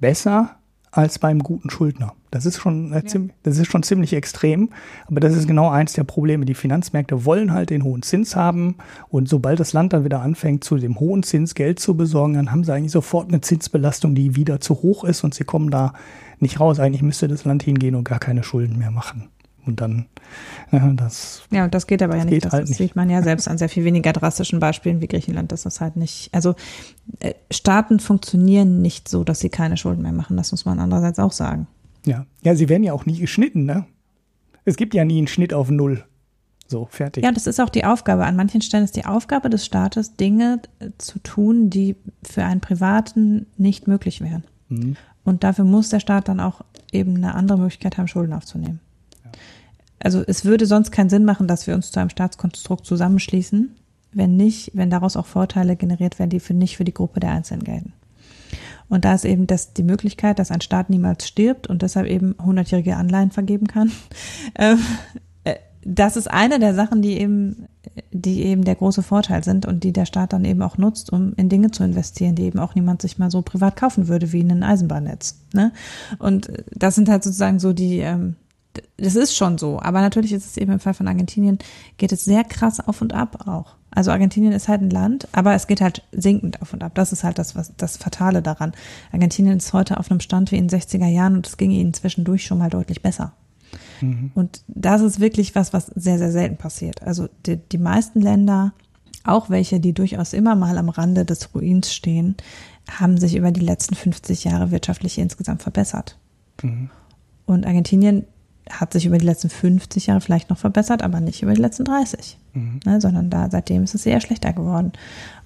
besser als beim guten Schuldner. Das ist schon, äh, ja. das ist schon ziemlich extrem. Aber das ist genau eins der Probleme. Die Finanzmärkte wollen halt den hohen Zins haben. Und sobald das Land dann wieder anfängt, zu dem hohen Zins Geld zu besorgen, dann haben sie eigentlich sofort eine Zinsbelastung, die wieder zu hoch ist und sie kommen da nicht raus. Eigentlich müsste das Land hingehen und gar keine Schulden mehr machen. Und dann, ja, das. Ja, und das geht aber ja nicht. Das, halt das nicht. sieht man ja selbst an sehr viel weniger drastischen Beispielen wie Griechenland, dass das halt nicht, also äh, Staaten funktionieren nicht so, dass sie keine Schulden mehr machen. Das muss man andererseits auch sagen. Ja, ja, sie werden ja auch nie geschnitten, ne? Es gibt ja nie einen Schnitt auf Null. So, fertig. Ja, das ist auch die Aufgabe. An manchen Stellen ist die Aufgabe des Staates, Dinge äh, zu tun, die für einen Privaten nicht möglich wären. Mhm. Und dafür muss der Staat dann auch eben eine andere Möglichkeit haben, Schulden aufzunehmen. Also es würde sonst keinen Sinn machen, dass wir uns zu einem Staatskonstrukt zusammenschließen, wenn nicht, wenn daraus auch Vorteile generiert werden, die für nicht für die Gruppe der Einzelnen gelten. Und da ist eben das die Möglichkeit, dass ein Staat niemals stirbt und deshalb eben hundertjährige Anleihen vergeben kann. Ähm, äh, das ist eine der Sachen, die eben, die eben der große Vorteil sind und die der Staat dann eben auch nutzt, um in Dinge zu investieren, die eben auch niemand sich mal so privat kaufen würde wie ein Eisenbahnnetz. Ne? Und das sind halt sozusagen so die, ähm, das ist schon so. Aber natürlich ist es eben im Fall von Argentinien, geht es sehr krass auf und ab auch. Also Argentinien ist halt ein Land, aber es geht halt sinkend auf und ab. Das ist halt das, was, das Fatale daran. Argentinien ist heute auf einem Stand wie in den 60er Jahren und es ging ihnen zwischendurch schon mal deutlich besser. Mhm. Und das ist wirklich was, was sehr, sehr selten passiert. Also die, die meisten Länder, auch welche, die durchaus immer mal am Rande des Ruins stehen, haben sich über die letzten 50 Jahre wirtschaftlich insgesamt verbessert. Mhm. Und Argentinien hat sich über die letzten 50 Jahre vielleicht noch verbessert, aber nicht über die letzten 30. Mhm. Ne, sondern da seitdem ist es eher schlechter geworden.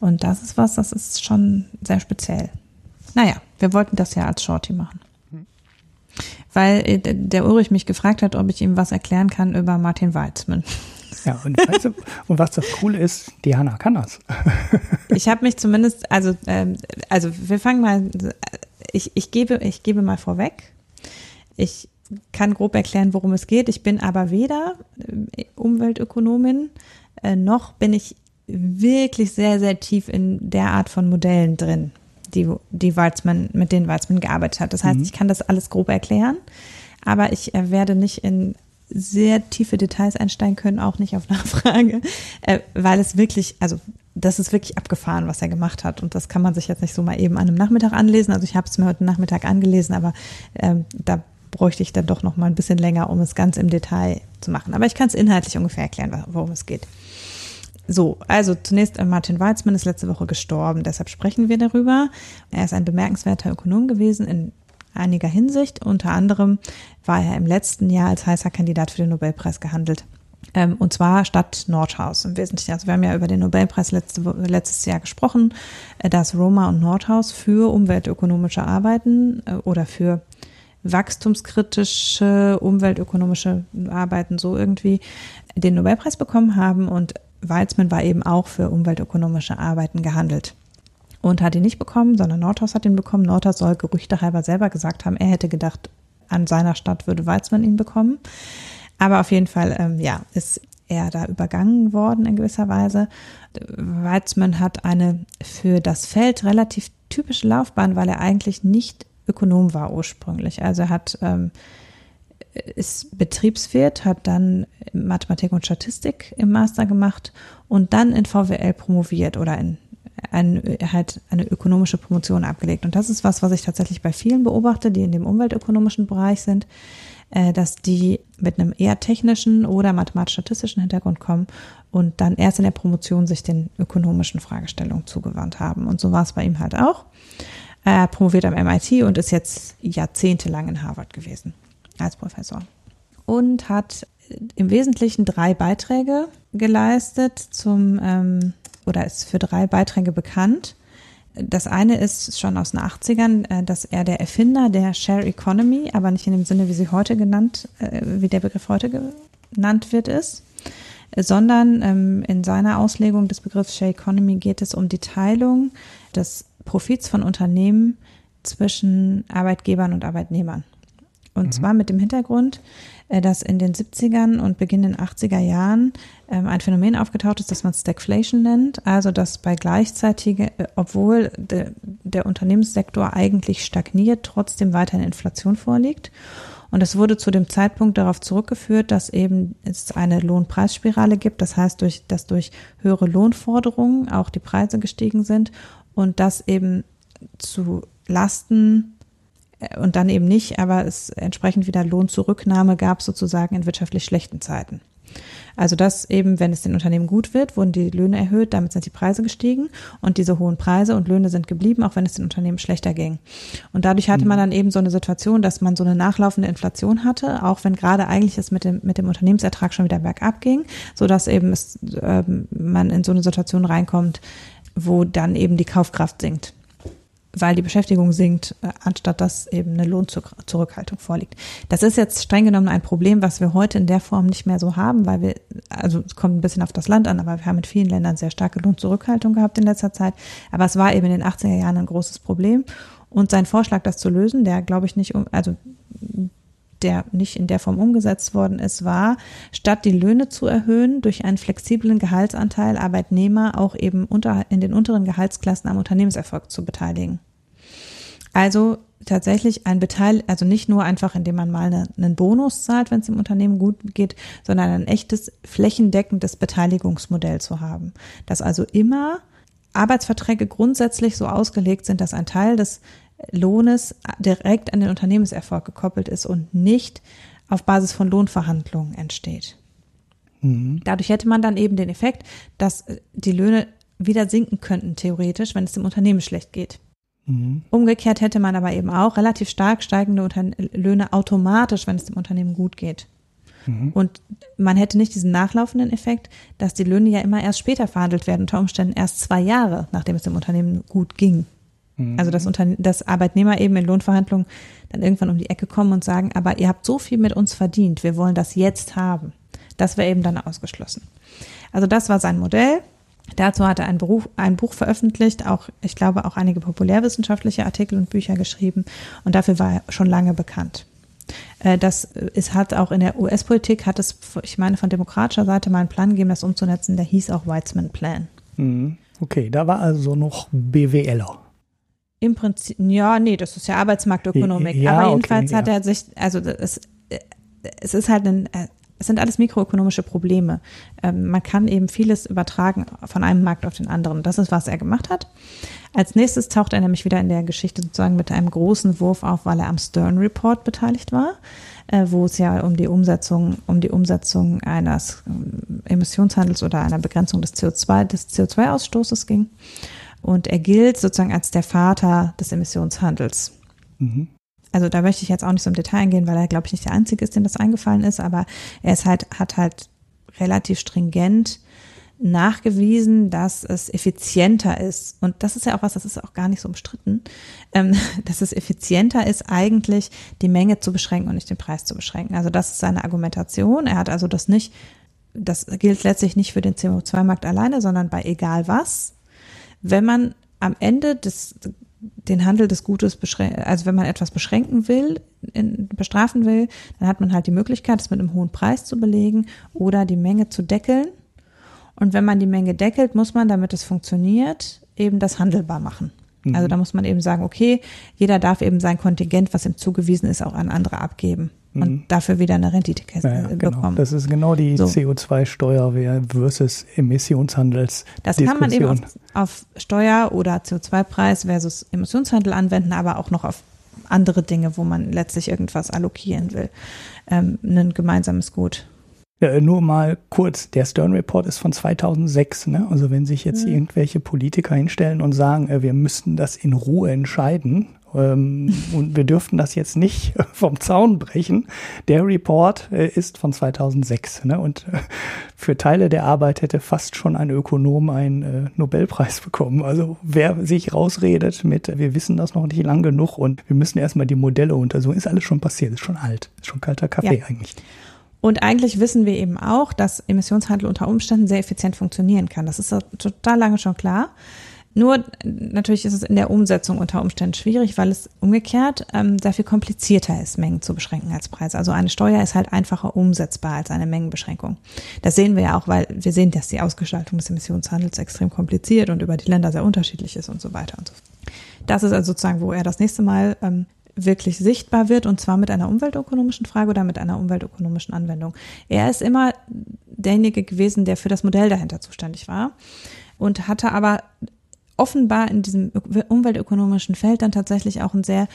Und das ist was, das ist schon sehr speziell. Naja, wir wollten das ja als Shorty machen. Mhm. Weil äh, der Ulrich mich gefragt hat, ob ich ihm was erklären kann über Martin Weizmann. Ja, und, weißt du, und was das Coole ist, Diana kann das. ich habe mich zumindest, also, ähm, also wir fangen mal, ich, ich, gebe, ich gebe mal vorweg, ich kann grob erklären, worum es geht. Ich bin aber weder äh, Umweltökonomin, äh, noch bin ich wirklich sehr, sehr tief in der Art von Modellen drin, die, die Weizmann, mit denen Weizmann gearbeitet hat. Das heißt, mhm. ich kann das alles grob erklären, aber ich äh, werde nicht in sehr tiefe Details einsteigen können, auch nicht auf Nachfrage, weil es wirklich, also das ist wirklich abgefahren, was er gemacht hat. Und das kann man sich jetzt nicht so mal eben an einem Nachmittag anlesen. Also ich habe es mir heute Nachmittag angelesen, aber ähm, da bräuchte ich dann doch noch mal ein bisschen länger, um es ganz im Detail zu machen. Aber ich kann es inhaltlich ungefähr erklären, worum es geht. So, also zunächst äh, Martin Weizmann ist letzte Woche gestorben, deshalb sprechen wir darüber. Er ist ein bemerkenswerter Ökonom gewesen in einiger Hinsicht. Unter anderem war er im letzten Jahr als heißer Kandidat für den Nobelpreis gehandelt. Ähm, und zwar statt Nordhaus im Wesentlichen. Also wir haben ja über den Nobelpreis letzte, letztes Jahr gesprochen, äh, dass Roma und Nordhaus für umweltökonomische Arbeiten äh, oder für wachstumskritische, umweltökonomische Arbeiten so irgendwie den Nobelpreis bekommen haben und Weizmann war eben auch für umweltökonomische Arbeiten gehandelt und hat ihn nicht bekommen, sondern Nordhaus hat ihn bekommen. Nordhaus soll Gerüchte halber selber gesagt haben, er hätte gedacht, an seiner Stadt würde Weizmann ihn bekommen. Aber auf jeden Fall, ähm, ja, ist er da übergangen worden in gewisser Weise. Weizmann hat eine für das Feld relativ typische Laufbahn, weil er eigentlich nicht Ökonom war ursprünglich. Also er hat ähm, ist Betriebswirt, hat dann Mathematik und Statistik im Master gemacht und dann in VWL promoviert oder in ein, halt eine ökonomische Promotion abgelegt. Und das ist was, was ich tatsächlich bei vielen beobachte, die in dem umweltökonomischen Bereich sind, äh, dass die mit einem eher technischen oder mathematisch-statistischen Hintergrund kommen und dann erst in der Promotion sich den ökonomischen Fragestellungen zugewandt haben. Und so war es bei ihm halt auch. Er promoviert am MIT und ist jetzt jahrzehntelang in Harvard gewesen als Professor. Und hat im Wesentlichen drei Beiträge geleistet zum, ähm, oder ist für drei Beiträge bekannt. Das eine ist schon aus den 80ern, äh, dass er der Erfinder der Share Economy, aber nicht in dem Sinne, wie sie heute genannt, äh, wie der Begriff heute genannt wird, ist. sondern ähm, in seiner Auslegung des Begriffs Share Economy geht es um die Teilung des Profits von Unternehmen zwischen Arbeitgebern und Arbeitnehmern. Und mhm. zwar mit dem Hintergrund, äh, dass in den 70ern und Beginn den 80er Jahren ähm, ein Phänomen aufgetaucht ist, das man Stagflation nennt. Also, dass bei gleichzeitiger, äh, obwohl de, der Unternehmenssektor eigentlich stagniert, trotzdem weiterhin Inflation vorliegt. Und es wurde zu dem Zeitpunkt darauf zurückgeführt, dass eben es eine Lohnpreisspirale gibt. Das heißt, durch, dass durch höhere Lohnforderungen auch die Preise gestiegen sind und das eben zu Lasten äh, und dann eben nicht, aber es entsprechend wieder Lohnzurücknahme gab sozusagen in wirtschaftlich schlechten Zeiten. Also dass eben, wenn es den Unternehmen gut wird, wurden die Löhne erhöht, damit sind die Preise gestiegen und diese hohen Preise und Löhne sind geblieben, auch wenn es den Unternehmen schlechter ging. Und dadurch hatte man mhm. dann eben so eine Situation, dass man so eine nachlaufende Inflation hatte, auch wenn gerade eigentlich es mit dem, mit dem Unternehmensertrag schon wieder bergab ging, so dass eben es, äh, man in so eine Situation reinkommt, wo dann eben die Kaufkraft sinkt weil die Beschäftigung sinkt, äh, anstatt dass eben eine Lohnzurückhaltung vorliegt. Das ist jetzt streng genommen ein Problem, was wir heute in der Form nicht mehr so haben, weil wir, also es kommt ein bisschen auf das Land an, aber wir haben in vielen Ländern sehr starke Lohnzurückhaltung gehabt in letzter Zeit. Aber es war eben in den 80er Jahren ein großes Problem. Und sein Vorschlag, das zu lösen, der glaube ich nicht, also der nicht in der Form umgesetzt worden ist, war, statt die Löhne zu erhöhen, durch einen flexiblen Gehaltsanteil Arbeitnehmer auch eben unter, in den unteren Gehaltsklassen am Unternehmenserfolg zu beteiligen. Also tatsächlich ein Beteil, also nicht nur einfach, indem man mal eine, einen Bonus zahlt, wenn es dem Unternehmen gut geht, sondern ein echtes flächendeckendes Beteiligungsmodell zu haben. Dass also immer Arbeitsverträge grundsätzlich so ausgelegt sind, dass ein Teil des Lohnes direkt an den Unternehmenserfolg gekoppelt ist und nicht auf Basis von Lohnverhandlungen entsteht. Mhm. Dadurch hätte man dann eben den Effekt, dass die Löhne wieder sinken könnten, theoretisch, wenn es dem Unternehmen schlecht geht. Mhm. Umgekehrt hätte man aber eben auch relativ stark steigende Unter Löhne automatisch, wenn es dem Unternehmen gut geht. Mhm. Und man hätte nicht diesen nachlaufenden Effekt, dass die Löhne ja immer erst später verhandelt werden, unter Umständen erst zwei Jahre, nachdem es dem Unternehmen gut ging. Mhm. Also dass, Unterne dass Arbeitnehmer eben in Lohnverhandlungen dann irgendwann um die Ecke kommen und sagen, aber ihr habt so viel mit uns verdient, wir wollen das jetzt haben. Das wäre eben dann ausgeschlossen. Also das war sein Modell. Dazu hat er ein, Beruf, ein Buch veröffentlicht, auch, ich glaube, auch einige populärwissenschaftliche Artikel und Bücher geschrieben und dafür war er schon lange bekannt. Äh, das ist, hat auch in der US-Politik, hat es, ich meine, von demokratischer Seite mal einen Plan gegeben, das umzusetzen, der hieß auch Weizmann Plan. Mhm. Okay, da war also noch BWLer. Im Prinzip, ja, nee, das ist ja Arbeitsmarktökonomik. Ja, Aber jedenfalls okay, hat er sich, also es, es ist halt ein, es sind alles mikroökonomische Probleme. Ähm, man kann eben vieles übertragen von einem Markt auf den anderen. Das ist, was er gemacht hat. Als nächstes taucht er nämlich wieder in der Geschichte sozusagen mit einem großen Wurf auf, weil er am Stern Report beteiligt war, äh, wo es ja um die Umsetzung, um die Umsetzung eines äh, Emissionshandels oder einer Begrenzung des CO2, des CO2-Ausstoßes ging. Und er gilt sozusagen als der Vater des Emissionshandels. Mhm. Also da möchte ich jetzt auch nicht so im Detail eingehen, weil er, glaube ich, nicht der Einzige ist, dem das eingefallen ist, aber er ist halt, hat halt relativ stringent nachgewiesen, dass es effizienter ist. Und das ist ja auch was, das ist auch gar nicht so umstritten, ähm, dass es effizienter ist, eigentlich die Menge zu beschränken und nicht den Preis zu beschränken. Also das ist seine Argumentation. Er hat also das nicht, das gilt letztlich nicht für den CO2-Markt alleine, sondern bei egal was wenn man am Ende des, den Handel des Gutes beschränken, also wenn man etwas beschränken will, in, bestrafen will, dann hat man halt die Möglichkeit, es mit einem hohen Preis zu belegen oder die Menge zu deckeln. Und wenn man die Menge deckelt, muss man, damit es funktioniert, eben das handelbar machen. Mhm. Also da muss man eben sagen, okay, jeder darf eben sein Kontingent, was ihm zugewiesen ist, auch an andere abgeben und mhm. dafür wieder eine Rendite ja, ja, genau. bekommen. Das ist genau die so. CO2-Steuer versus Emissionshandels. Das kann man eben auf, auf Steuer oder CO2-Preis versus Emissionshandel anwenden, aber auch noch auf andere Dinge, wo man letztlich irgendwas allokieren will. Ähm, ein gemeinsames Gut. Ja, nur mal kurz, der Stern Report ist von 2006. Ne? Also wenn sich jetzt mhm. irgendwelche Politiker hinstellen und sagen, äh, wir müssten das in Ruhe entscheiden ähm, und wir dürften das jetzt nicht vom Zaun brechen. Der Report äh, ist von 2006 ne? und äh, für Teile der Arbeit hätte fast schon ein Ökonom einen äh, Nobelpreis bekommen. Also wer sich rausredet mit, wir wissen das noch nicht lang genug und wir müssen erstmal die Modelle untersuchen, ist alles schon passiert, ist schon alt, ist schon kalter Kaffee ja. eigentlich. Und eigentlich wissen wir eben auch, dass Emissionshandel unter Umständen sehr effizient funktionieren kann. Das ist total lange schon klar. Nur natürlich ist es in der Umsetzung unter Umständen schwierig, weil es umgekehrt ähm, sehr viel komplizierter ist, Mengen zu beschränken als Preise. Also eine Steuer ist halt einfacher umsetzbar als eine Mengenbeschränkung. Das sehen wir ja auch, weil wir sehen, dass die Ausgestaltung des Emissionshandels extrem kompliziert und über die Länder sehr unterschiedlich ist und so weiter und so fort. Das ist also sozusagen, wo er das nächste Mal ähm, wirklich sichtbar wird und zwar mit einer umweltökonomischen Frage oder mit einer umweltökonomischen Anwendung. Er ist immer derjenige gewesen, der für das Modell dahinter zuständig war und hatte aber offenbar in diesem umweltökonomischen Feld dann tatsächlich auch ein sehr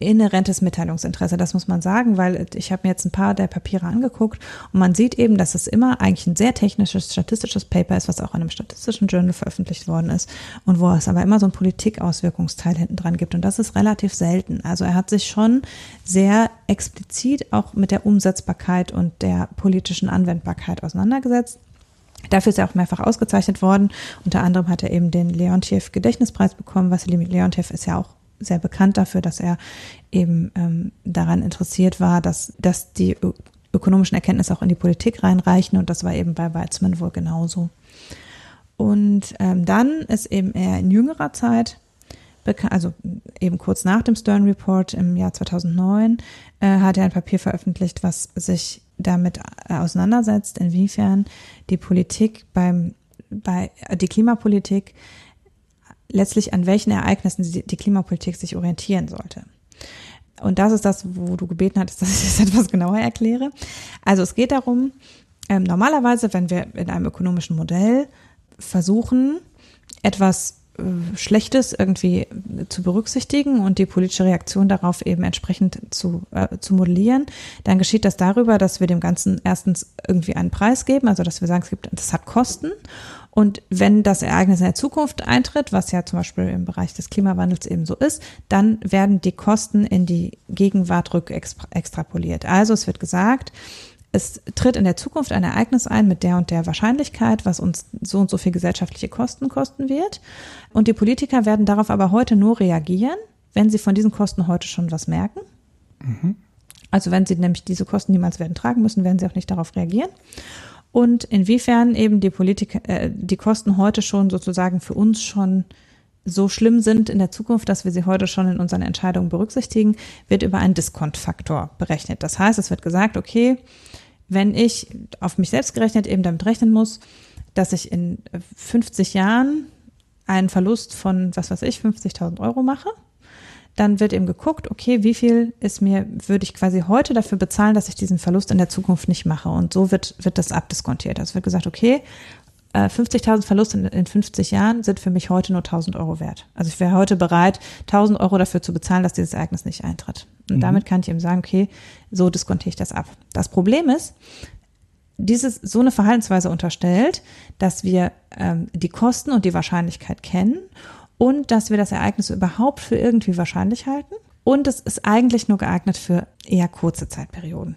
inhärentes Mitteilungsinteresse, das muss man sagen, weil ich habe mir jetzt ein paar der Papiere angeguckt und man sieht eben, dass es immer eigentlich ein sehr technisches, statistisches Paper ist, was auch in einem statistischen Journal veröffentlicht worden ist und wo es aber immer so einen Politikauswirkungsteil hinten dran gibt und das ist relativ selten. Also er hat sich schon sehr explizit auch mit der Umsetzbarkeit und der politischen Anwendbarkeit auseinandergesetzt. Dafür ist er auch mehrfach ausgezeichnet worden. Unter anderem hat er eben den Leontiev Gedächtnispreis bekommen. Vassili Leontiev ist ja auch sehr bekannt dafür, dass er eben ähm, daran interessiert war, dass, dass die ökonomischen Erkenntnisse auch in die Politik reinreichen. Und das war eben bei Weizmann wohl genauso. Und ähm, dann ist eben er in jüngerer Zeit, also eben kurz nach dem Stern Report im Jahr 2009, äh, hat er ein Papier veröffentlicht, was sich damit äh, auseinandersetzt, inwiefern die Politik beim, bei, die Klimapolitik letztlich an welchen Ereignissen die Klimapolitik sich orientieren sollte. Und das ist das, wo du gebeten hattest, dass ich das etwas genauer erkläre. Also es geht darum, ähm, normalerweise, wenn wir in einem ökonomischen Modell versuchen, etwas äh, Schlechtes irgendwie zu berücksichtigen und die politische Reaktion darauf eben entsprechend zu, äh, zu modellieren, dann geschieht das darüber, dass wir dem Ganzen erstens irgendwie einen Preis geben, also dass wir sagen, es gibt, das hat Kosten. Und wenn das Ereignis in der Zukunft eintritt, was ja zum Beispiel im Bereich des Klimawandels eben so ist, dann werden die Kosten in die Gegenwart rückextrapoliert. Also es wird gesagt, es tritt in der Zukunft ein Ereignis ein mit der und der Wahrscheinlichkeit, was uns so und so viel gesellschaftliche Kosten kosten wird. Und die Politiker werden darauf aber heute nur reagieren, wenn sie von diesen Kosten heute schon was merken. Mhm. Also wenn sie nämlich diese Kosten niemals werden tragen müssen, werden sie auch nicht darauf reagieren. Und inwiefern eben die Politiker, äh, die Kosten heute schon sozusagen für uns schon so schlimm sind in der Zukunft, dass wir sie heute schon in unseren Entscheidungen berücksichtigen, wird über einen Diskontfaktor berechnet. Das heißt, es wird gesagt, okay, wenn ich auf mich selbst gerechnet eben damit rechnen muss, dass ich in 50 Jahren einen Verlust von, was weiß ich, 50.000 Euro mache, dann wird eben geguckt, okay, wie viel ist mir, würde ich quasi heute dafür bezahlen, dass ich diesen Verlust in der Zukunft nicht mache. Und so wird, wird das abdiskontiert. Also wird gesagt, okay, 50.000 äh, Verlust in, in 50 Jahren sind für mich heute nur 1.000 Euro wert. Also ich wäre heute bereit, 1.000 Euro dafür zu bezahlen, dass dieses Ereignis nicht eintritt. Und mhm. damit kann ich eben sagen, okay, so diskontiere ich das ab. Das Problem ist, dieses so eine Verhaltensweise unterstellt, dass wir ähm, die Kosten und die Wahrscheinlichkeit kennen und dass wir das Ereignis überhaupt für irgendwie wahrscheinlich halten. Und es ist eigentlich nur geeignet für eher kurze Zeitperioden.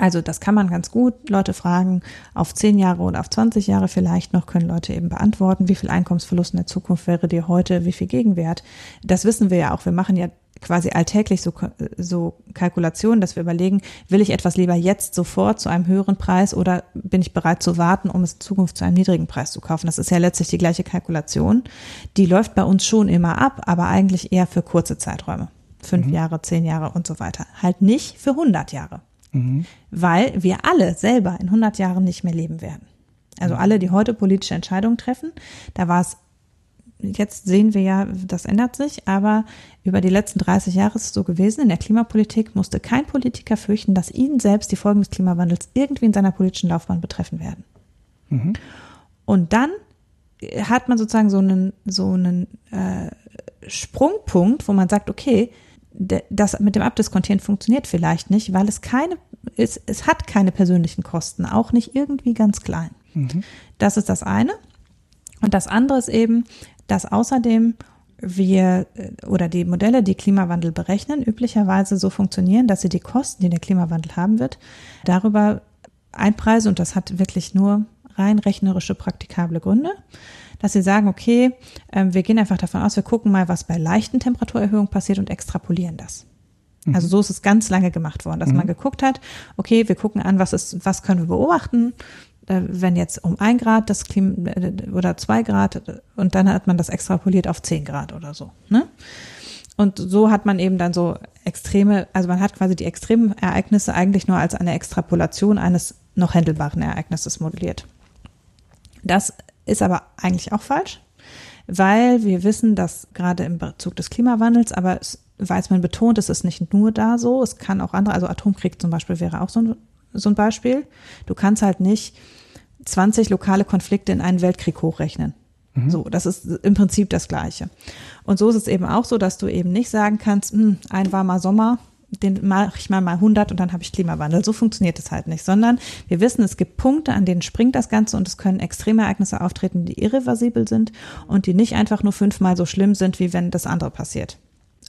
Also das kann man ganz gut. Leute fragen auf zehn Jahre oder auf 20 Jahre vielleicht noch, können Leute eben beantworten, wie viel Einkommensverlust in der Zukunft wäre dir heute, wie viel Gegenwert. Das wissen wir ja auch. Wir machen ja quasi alltäglich so, so Kalkulationen, dass wir überlegen, will ich etwas lieber jetzt sofort zu einem höheren Preis oder bin ich bereit zu warten, um es in Zukunft zu einem niedrigen Preis zu kaufen? Das ist ja letztlich die gleiche Kalkulation. Die läuft bei uns schon immer ab, aber eigentlich eher für kurze Zeiträume. Fünf mhm. Jahre, zehn Jahre und so weiter. Halt nicht für 100 Jahre. Mhm. Weil wir alle selber in 100 Jahren nicht mehr leben werden. Also alle, die heute politische Entscheidungen treffen, da war es, jetzt sehen wir ja, das ändert sich, aber über die letzten 30 Jahre ist es so gewesen, in der Klimapolitik musste kein Politiker fürchten, dass ihn selbst die Folgen des Klimawandels irgendwie in seiner politischen Laufbahn betreffen werden. Mhm. Und dann hat man sozusagen so einen, so einen äh, Sprungpunkt, wo man sagt, okay, das mit dem Abdiskontieren funktioniert vielleicht nicht, weil es keine, es, es hat keine persönlichen Kosten, auch nicht irgendwie ganz klein. Mhm. Das ist das eine. Und das andere ist eben, dass außerdem wir äh, oder die Modelle, die Klimawandel berechnen, üblicherweise so funktionieren, dass sie die Kosten, die der Klimawandel haben wird, darüber einpreisen und das hat wirklich nur rein rechnerische praktikable Gründe dass sie sagen, okay, ähm, wir gehen einfach davon aus, wir gucken mal, was bei leichten Temperaturerhöhungen passiert und extrapolieren das. Mhm. Also so ist es ganz lange gemacht worden, dass mhm. man geguckt hat, okay, wir gucken an, was ist, was können wir beobachten, äh, wenn jetzt um ein Grad das Klima äh, oder zwei Grad und dann hat man das extrapoliert auf zehn Grad oder so. Ne? Und so hat man eben dann so extreme, also man hat quasi die extremen Ereignisse eigentlich nur als eine Extrapolation eines noch händelbaren Ereignisses modelliert. Das ist aber eigentlich auch falsch, weil wir wissen, dass gerade im Bezug des Klimawandels, aber Weizmann betont, es ist nicht nur da so, es kann auch andere, also Atomkrieg zum Beispiel wäre auch so ein, so ein Beispiel. Du kannst halt nicht 20 lokale Konflikte in einen Weltkrieg hochrechnen. Mhm. So, das ist im Prinzip das Gleiche. Und so ist es eben auch so, dass du eben nicht sagen kannst, hm, ein warmer Sommer, den mache ich mal mal 100 und dann habe ich Klimawandel. So funktioniert es halt nicht, sondern wir wissen, es gibt Punkte, an denen springt das Ganze und es können extreme Ereignisse auftreten, die irreversibel sind und die nicht einfach nur fünfmal so schlimm sind, wie wenn das andere passiert.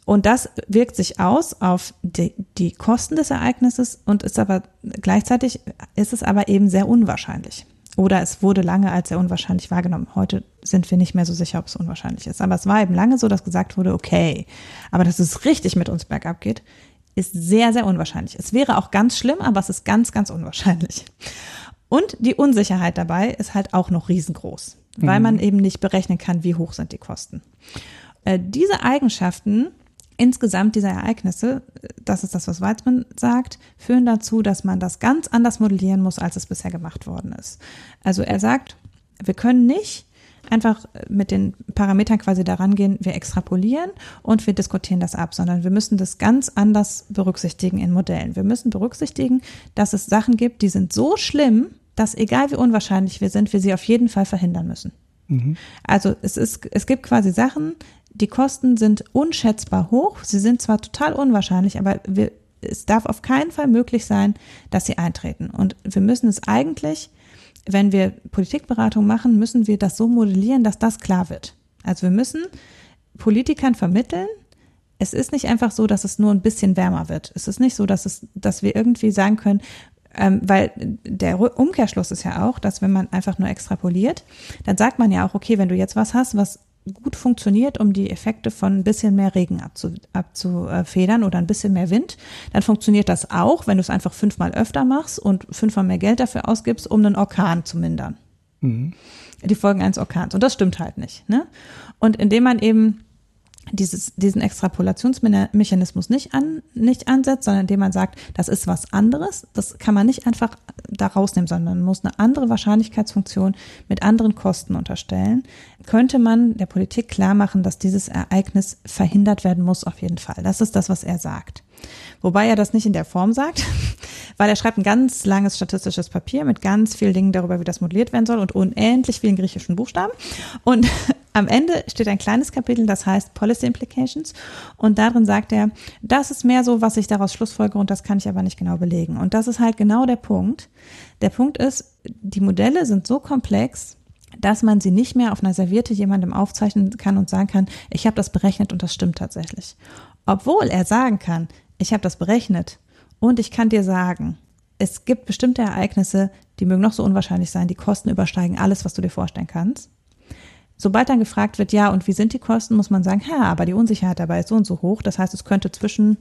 Und das wirkt sich aus auf die, die Kosten des Ereignisses und ist aber gleichzeitig ist es aber eben sehr unwahrscheinlich. Oder es wurde lange als sehr unwahrscheinlich wahrgenommen. Heute sind wir nicht mehr so sicher, ob es unwahrscheinlich ist. Aber es war eben lange so, dass gesagt wurde, okay, aber dass es richtig mit uns bergab geht, ist sehr, sehr unwahrscheinlich. Es wäre auch ganz schlimm, aber es ist ganz, ganz unwahrscheinlich. Und die Unsicherheit dabei ist halt auch noch riesengroß, weil mhm. man eben nicht berechnen kann, wie hoch sind die Kosten. Äh, diese Eigenschaften insgesamt dieser Ereignisse, das ist das, was Weizmann sagt, führen dazu, dass man das ganz anders modellieren muss, als es bisher gemacht worden ist. Also er sagt, wir können nicht einfach mit den Parametern quasi daran gehen, wir extrapolieren und wir diskutieren das ab, sondern wir müssen das ganz anders berücksichtigen in Modellen. Wir müssen berücksichtigen, dass es Sachen gibt, die sind so schlimm, dass egal wie unwahrscheinlich wir sind, wir sie auf jeden Fall verhindern müssen. Mhm. Also es ist, es gibt quasi Sachen, die Kosten sind unschätzbar hoch. Sie sind zwar total unwahrscheinlich, aber wir, es darf auf keinen Fall möglich sein, dass sie eintreten. Und wir müssen es eigentlich, wenn wir Politikberatung machen, müssen wir das so modellieren, dass das klar wird. Also wir müssen Politikern vermitteln, es ist nicht einfach so, dass es nur ein bisschen wärmer wird. Es ist nicht so, dass es, dass wir irgendwie sagen können, ähm, weil der Umkehrschluss ist ja auch, dass wenn man einfach nur extrapoliert, dann sagt man ja auch, okay, wenn du jetzt was hast, was gut funktioniert, um die Effekte von ein bisschen mehr Regen abzu, abzufedern oder ein bisschen mehr Wind, dann funktioniert das auch, wenn du es einfach fünfmal öfter machst und fünfmal mehr Geld dafür ausgibst, um einen Orkan zu mindern. Mhm. Die Folgen eines Orkans. Und das stimmt halt nicht. Ne? Und indem man eben dieses, diesen Extrapolationsmechanismus nicht, an, nicht ansetzt, sondern indem man sagt, das ist was anderes. Das kann man nicht einfach da rausnehmen, sondern man muss eine andere Wahrscheinlichkeitsfunktion mit anderen Kosten unterstellen. Könnte man der Politik klar machen, dass dieses Ereignis verhindert werden muss, auf jeden Fall. Das ist das, was er sagt. Wobei er das nicht in der Form sagt, weil er schreibt ein ganz langes statistisches Papier mit ganz vielen Dingen darüber, wie das modelliert werden soll und unendlich vielen griechischen Buchstaben. Und am Ende steht ein kleines Kapitel, das heißt Policy Implications. Und darin sagt er, das ist mehr so, was ich daraus schlussfolge und das kann ich aber nicht genau belegen. Und das ist halt genau der Punkt. Der Punkt ist, die Modelle sind so komplex, dass man sie nicht mehr auf einer Serviette jemandem aufzeichnen kann und sagen kann, ich habe das berechnet und das stimmt tatsächlich. Obwohl er sagen kann, ich habe das berechnet und ich kann dir sagen, es gibt bestimmte Ereignisse, die mögen noch so unwahrscheinlich sein, die Kosten übersteigen alles, was du dir vorstellen kannst. Sobald dann gefragt wird, ja, und wie sind die Kosten, muss man sagen, ja, aber die Unsicherheit dabei ist so und so hoch. Das heißt, es könnte zwischen,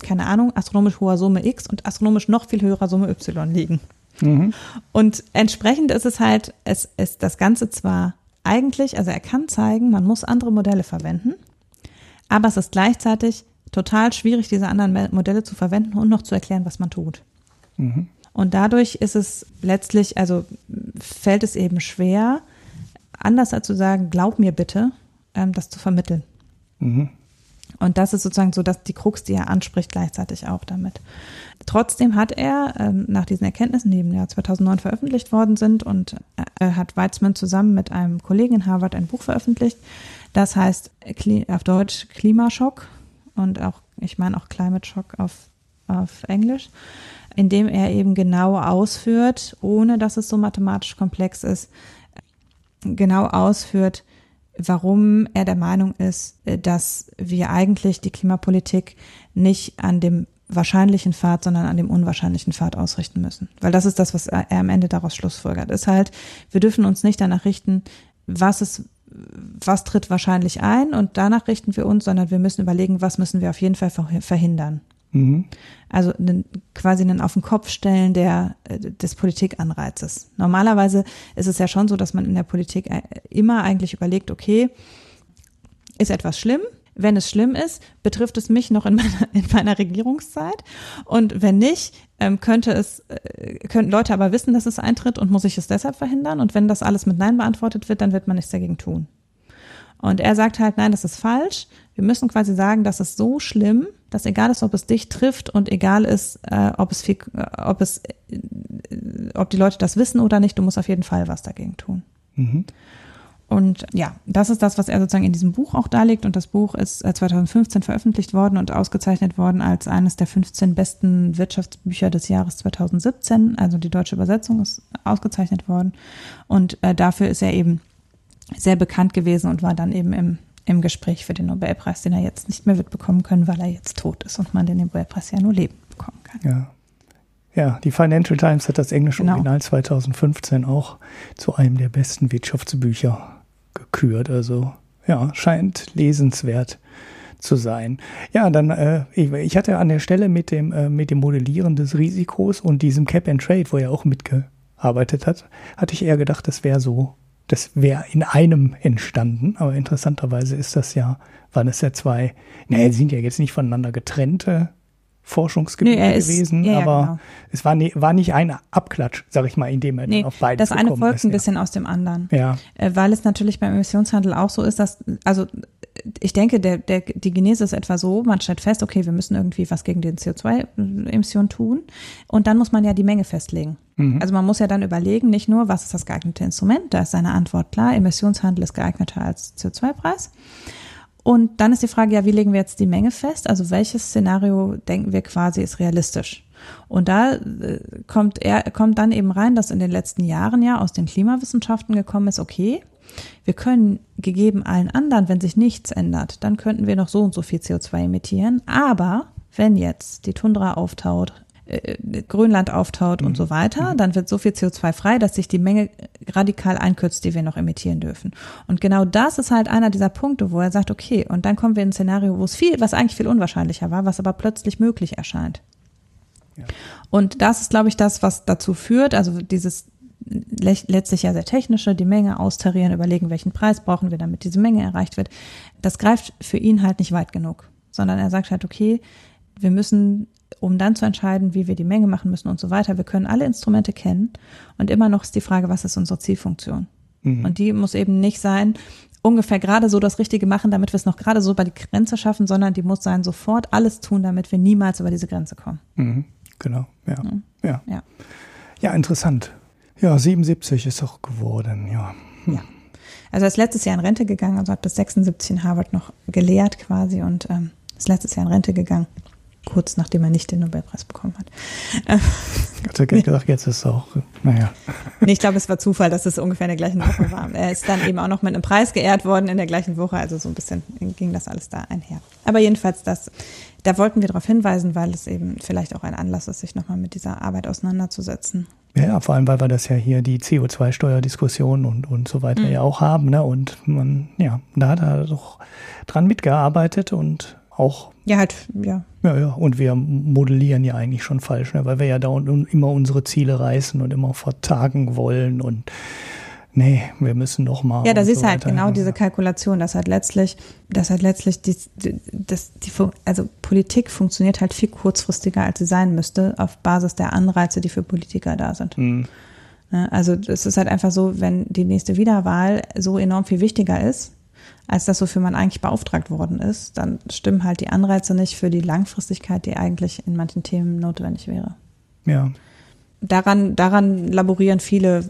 keine Ahnung, astronomisch hoher Summe X und astronomisch noch viel höherer Summe Y liegen. Mhm. Und entsprechend ist es halt, es ist das Ganze zwar eigentlich, also er kann zeigen, man muss andere Modelle verwenden, aber es ist gleichzeitig total schwierig, diese anderen Modelle zu verwenden und noch zu erklären, was man tut. Mhm. Und dadurch ist es letztlich, also fällt es eben schwer, anders als zu sagen, glaub mir bitte, ähm, das zu vermitteln. Mhm. Und das ist sozusagen so, dass die Krux, die er anspricht, gleichzeitig auch damit. Trotzdem hat er ähm, nach diesen Erkenntnissen, die im Jahr 2009 veröffentlicht worden sind, und äh, hat Weizmann zusammen mit einem Kollegen in Harvard ein Buch veröffentlicht. Das heißt auf Deutsch Klimaschock und auch, ich meine auch Climate Shock auf, auf Englisch, in dem er eben genau ausführt, ohne dass es so mathematisch komplex ist, genau ausführt, warum er der Meinung ist, dass wir eigentlich die Klimapolitik nicht an dem wahrscheinlichen Pfad, sondern an dem unwahrscheinlichen Pfad ausrichten müssen. Weil das ist das, was er am Ende daraus schlussfolgert. Ist halt, wir dürfen uns nicht danach richten, was ist, was tritt wahrscheinlich ein und danach richten wir uns, sondern wir müssen überlegen, was müssen wir auf jeden Fall verhindern. Mhm. Also quasi einen auf den Kopf stellen der, äh, des Politikanreizes. Normalerweise ist es ja schon so, dass man in der Politik äh, immer eigentlich überlegt, okay, ist etwas schlimm? Wenn es schlimm ist, betrifft es mich noch in meiner, in meiner Regierungszeit. Und wenn nicht, ähm, könnte es, äh, könnten Leute aber wissen, dass es eintritt und muss ich es deshalb verhindern. Und wenn das alles mit Nein beantwortet wird, dann wird man nichts dagegen tun. Und er sagt halt, nein, das ist falsch. Wir müssen quasi sagen, das ist so schlimm, dass egal ist, ob es dich trifft und egal ist, äh, ob es viel, äh, ob es, äh, ob die Leute das wissen oder nicht, du musst auf jeden Fall was dagegen tun. Mhm. Und ja, das ist das, was er sozusagen in diesem Buch auch darlegt. Und das Buch ist 2015 äh, veröffentlicht worden und ausgezeichnet worden als eines der 15 besten Wirtschaftsbücher des Jahres 2017. Also die deutsche Übersetzung ist ausgezeichnet worden. Und äh, dafür ist er eben sehr bekannt gewesen und war dann eben im, im Gespräch für den Nobelpreis, den er jetzt nicht mehr wird bekommen können, weil er jetzt tot ist und man den Nobelpreis ja nur leben bekommen kann. Ja. Ja, die Financial Times hat das englische genau. Original 2015 auch zu einem der besten Wirtschaftsbücher gekürt. Also ja, scheint lesenswert zu sein. Ja, dann äh, ich, ich hatte an der Stelle mit dem äh, mit dem Modellieren des Risikos und diesem Cap and Trade, wo er auch mitgearbeitet hat, hatte ich eher gedacht, das wäre so, das wäre in einem entstanden. Aber interessanterweise ist das ja, waren es ja zwei, naja, sind ja jetzt nicht voneinander getrennte Forschungsgebiete nee, gewesen, ja, aber genau. es war, nie, war nicht ein Abklatsch, sag ich mal, in dem er nee, dann auf beide Das eine folgt ist, ein bisschen aus dem anderen. Ja. Äh, weil es natürlich beim Emissionshandel auch so ist, dass, also ich denke, der, der, die Genese ist etwa so, man stellt fest, okay, wir müssen irgendwie was gegen die CO2-Emissionen tun und dann muss man ja die Menge festlegen. Mhm. Also man muss ja dann überlegen, nicht nur, was ist das geeignete Instrument, da ist seine Antwort klar, Emissionshandel ist geeigneter als CO2-Preis, und dann ist die Frage, ja, wie legen wir jetzt die Menge fest? Also welches Szenario denken wir quasi ist realistisch? Und da äh, kommt er, kommt dann eben rein, dass in den letzten Jahren ja aus den Klimawissenschaften gekommen ist, okay, wir können gegeben allen anderen, wenn sich nichts ändert, dann könnten wir noch so und so viel CO2 emittieren. Aber wenn jetzt die Tundra auftaut, Grönland auftaut mhm. und so weiter, mhm. dann wird so viel CO2 frei, dass sich die Menge radikal einkürzt, die wir noch emittieren dürfen. Und genau das ist halt einer dieser Punkte, wo er sagt, okay, und dann kommen wir in ein Szenario, wo es viel, was eigentlich viel unwahrscheinlicher war, was aber plötzlich möglich erscheint. Ja. Und das ist, glaube ich, das, was dazu führt, also dieses letztlich ja sehr technische, die Menge austarieren, überlegen, welchen Preis brauchen wir, damit diese Menge erreicht wird. Das greift für ihn halt nicht weit genug, sondern er sagt halt, okay, wir müssen um dann zu entscheiden, wie wir die Menge machen müssen und so weiter. Wir können alle Instrumente kennen und immer noch ist die Frage, was ist unsere Zielfunktion? Mhm. Und die muss eben nicht sein, ungefähr gerade so das Richtige machen, damit wir es noch gerade so über die Grenze schaffen, sondern die muss sein, sofort alles tun, damit wir niemals über diese Grenze kommen. Mhm. Genau, ja. Mhm. ja. Ja. Ja, interessant. Ja, 77 ist auch geworden, ja. Hm. Ja. Also er ist letztes Jahr in Rente gegangen, also hat bis 76 in Harvard noch gelehrt quasi und ähm, ist letztes Jahr in Rente gegangen kurz nachdem er nicht den Nobelpreis bekommen hat. Hat er gesagt, jetzt ist es auch, naja. Nee, ich glaube, es war Zufall, dass es ungefähr in der gleichen Woche war. Er ist dann eben auch noch mit einem Preis geehrt worden in der gleichen Woche, also so ein bisschen ging das alles da einher. Aber jedenfalls das, da wollten wir darauf hinweisen, weil es eben vielleicht auch ein Anlass ist, sich nochmal mit dieser Arbeit auseinanderzusetzen. Ja, vor allem, weil wir das ja hier die CO2-Steuerdiskussion und, und so weiter mhm. ja auch haben, ne? Und man, ja, da hat er doch dran mitgearbeitet und auch. Ja, halt, ja. Ja, ja. Und wir modellieren ja eigentlich schon falsch, ne? weil wir ja da und immer unsere Ziele reißen und immer vertagen wollen und nee, wir müssen noch mal. Ja, das ist so halt genau diese Kalkulation, dass halt letztlich, dass halt letztlich die, das, die, also Politik funktioniert halt viel kurzfristiger, als sie sein müsste, auf Basis der Anreize, die für Politiker da sind. Mhm. Ne? Also es ist halt einfach so, wenn die nächste Wiederwahl so enorm viel wichtiger ist, als das, wofür man eigentlich beauftragt worden ist, dann stimmen halt die Anreize nicht für die Langfristigkeit, die eigentlich in manchen Themen notwendig wäre. Ja. Daran, daran laborieren viele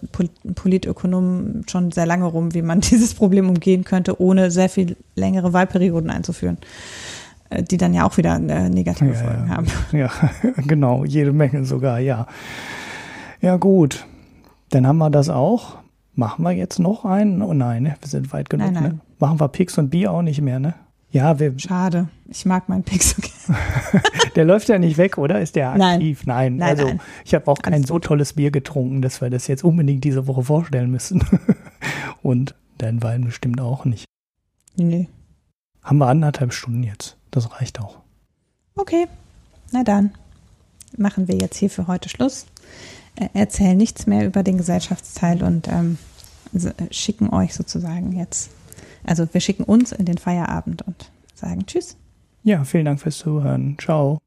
Politökonomen schon sehr lange rum, wie man dieses Problem umgehen könnte, ohne sehr viel längere Wahlperioden einzuführen, äh, die dann ja auch wieder äh, negative ja, Folgen ja. haben. Ja, genau, jede Menge sogar, ja. Ja, gut. Dann haben wir das auch. Machen wir jetzt noch einen? Oh nein, ne? wir sind weit genug. Nein, nein. Ne? Machen wir Pix und Bier auch nicht mehr, ne? Ja, wir. Schade. Ich mag meinen Pix. der läuft ja nicht weg, oder? Ist der aktiv? Nein. nein, also nein. ich habe auch kein Alles so tolles Bier getrunken, dass wir das jetzt unbedingt diese Woche vorstellen müssen. und dein Wein bestimmt auch nicht. Nee. Haben wir anderthalb Stunden jetzt. Das reicht auch. Okay. na dann machen wir jetzt hier für heute Schluss. Äh, erzählen nichts mehr über den Gesellschaftsteil und ähm, schicken euch sozusagen jetzt, also wir schicken uns in den Feierabend und sagen Tschüss. Ja, vielen Dank fürs Zuhören. Ciao.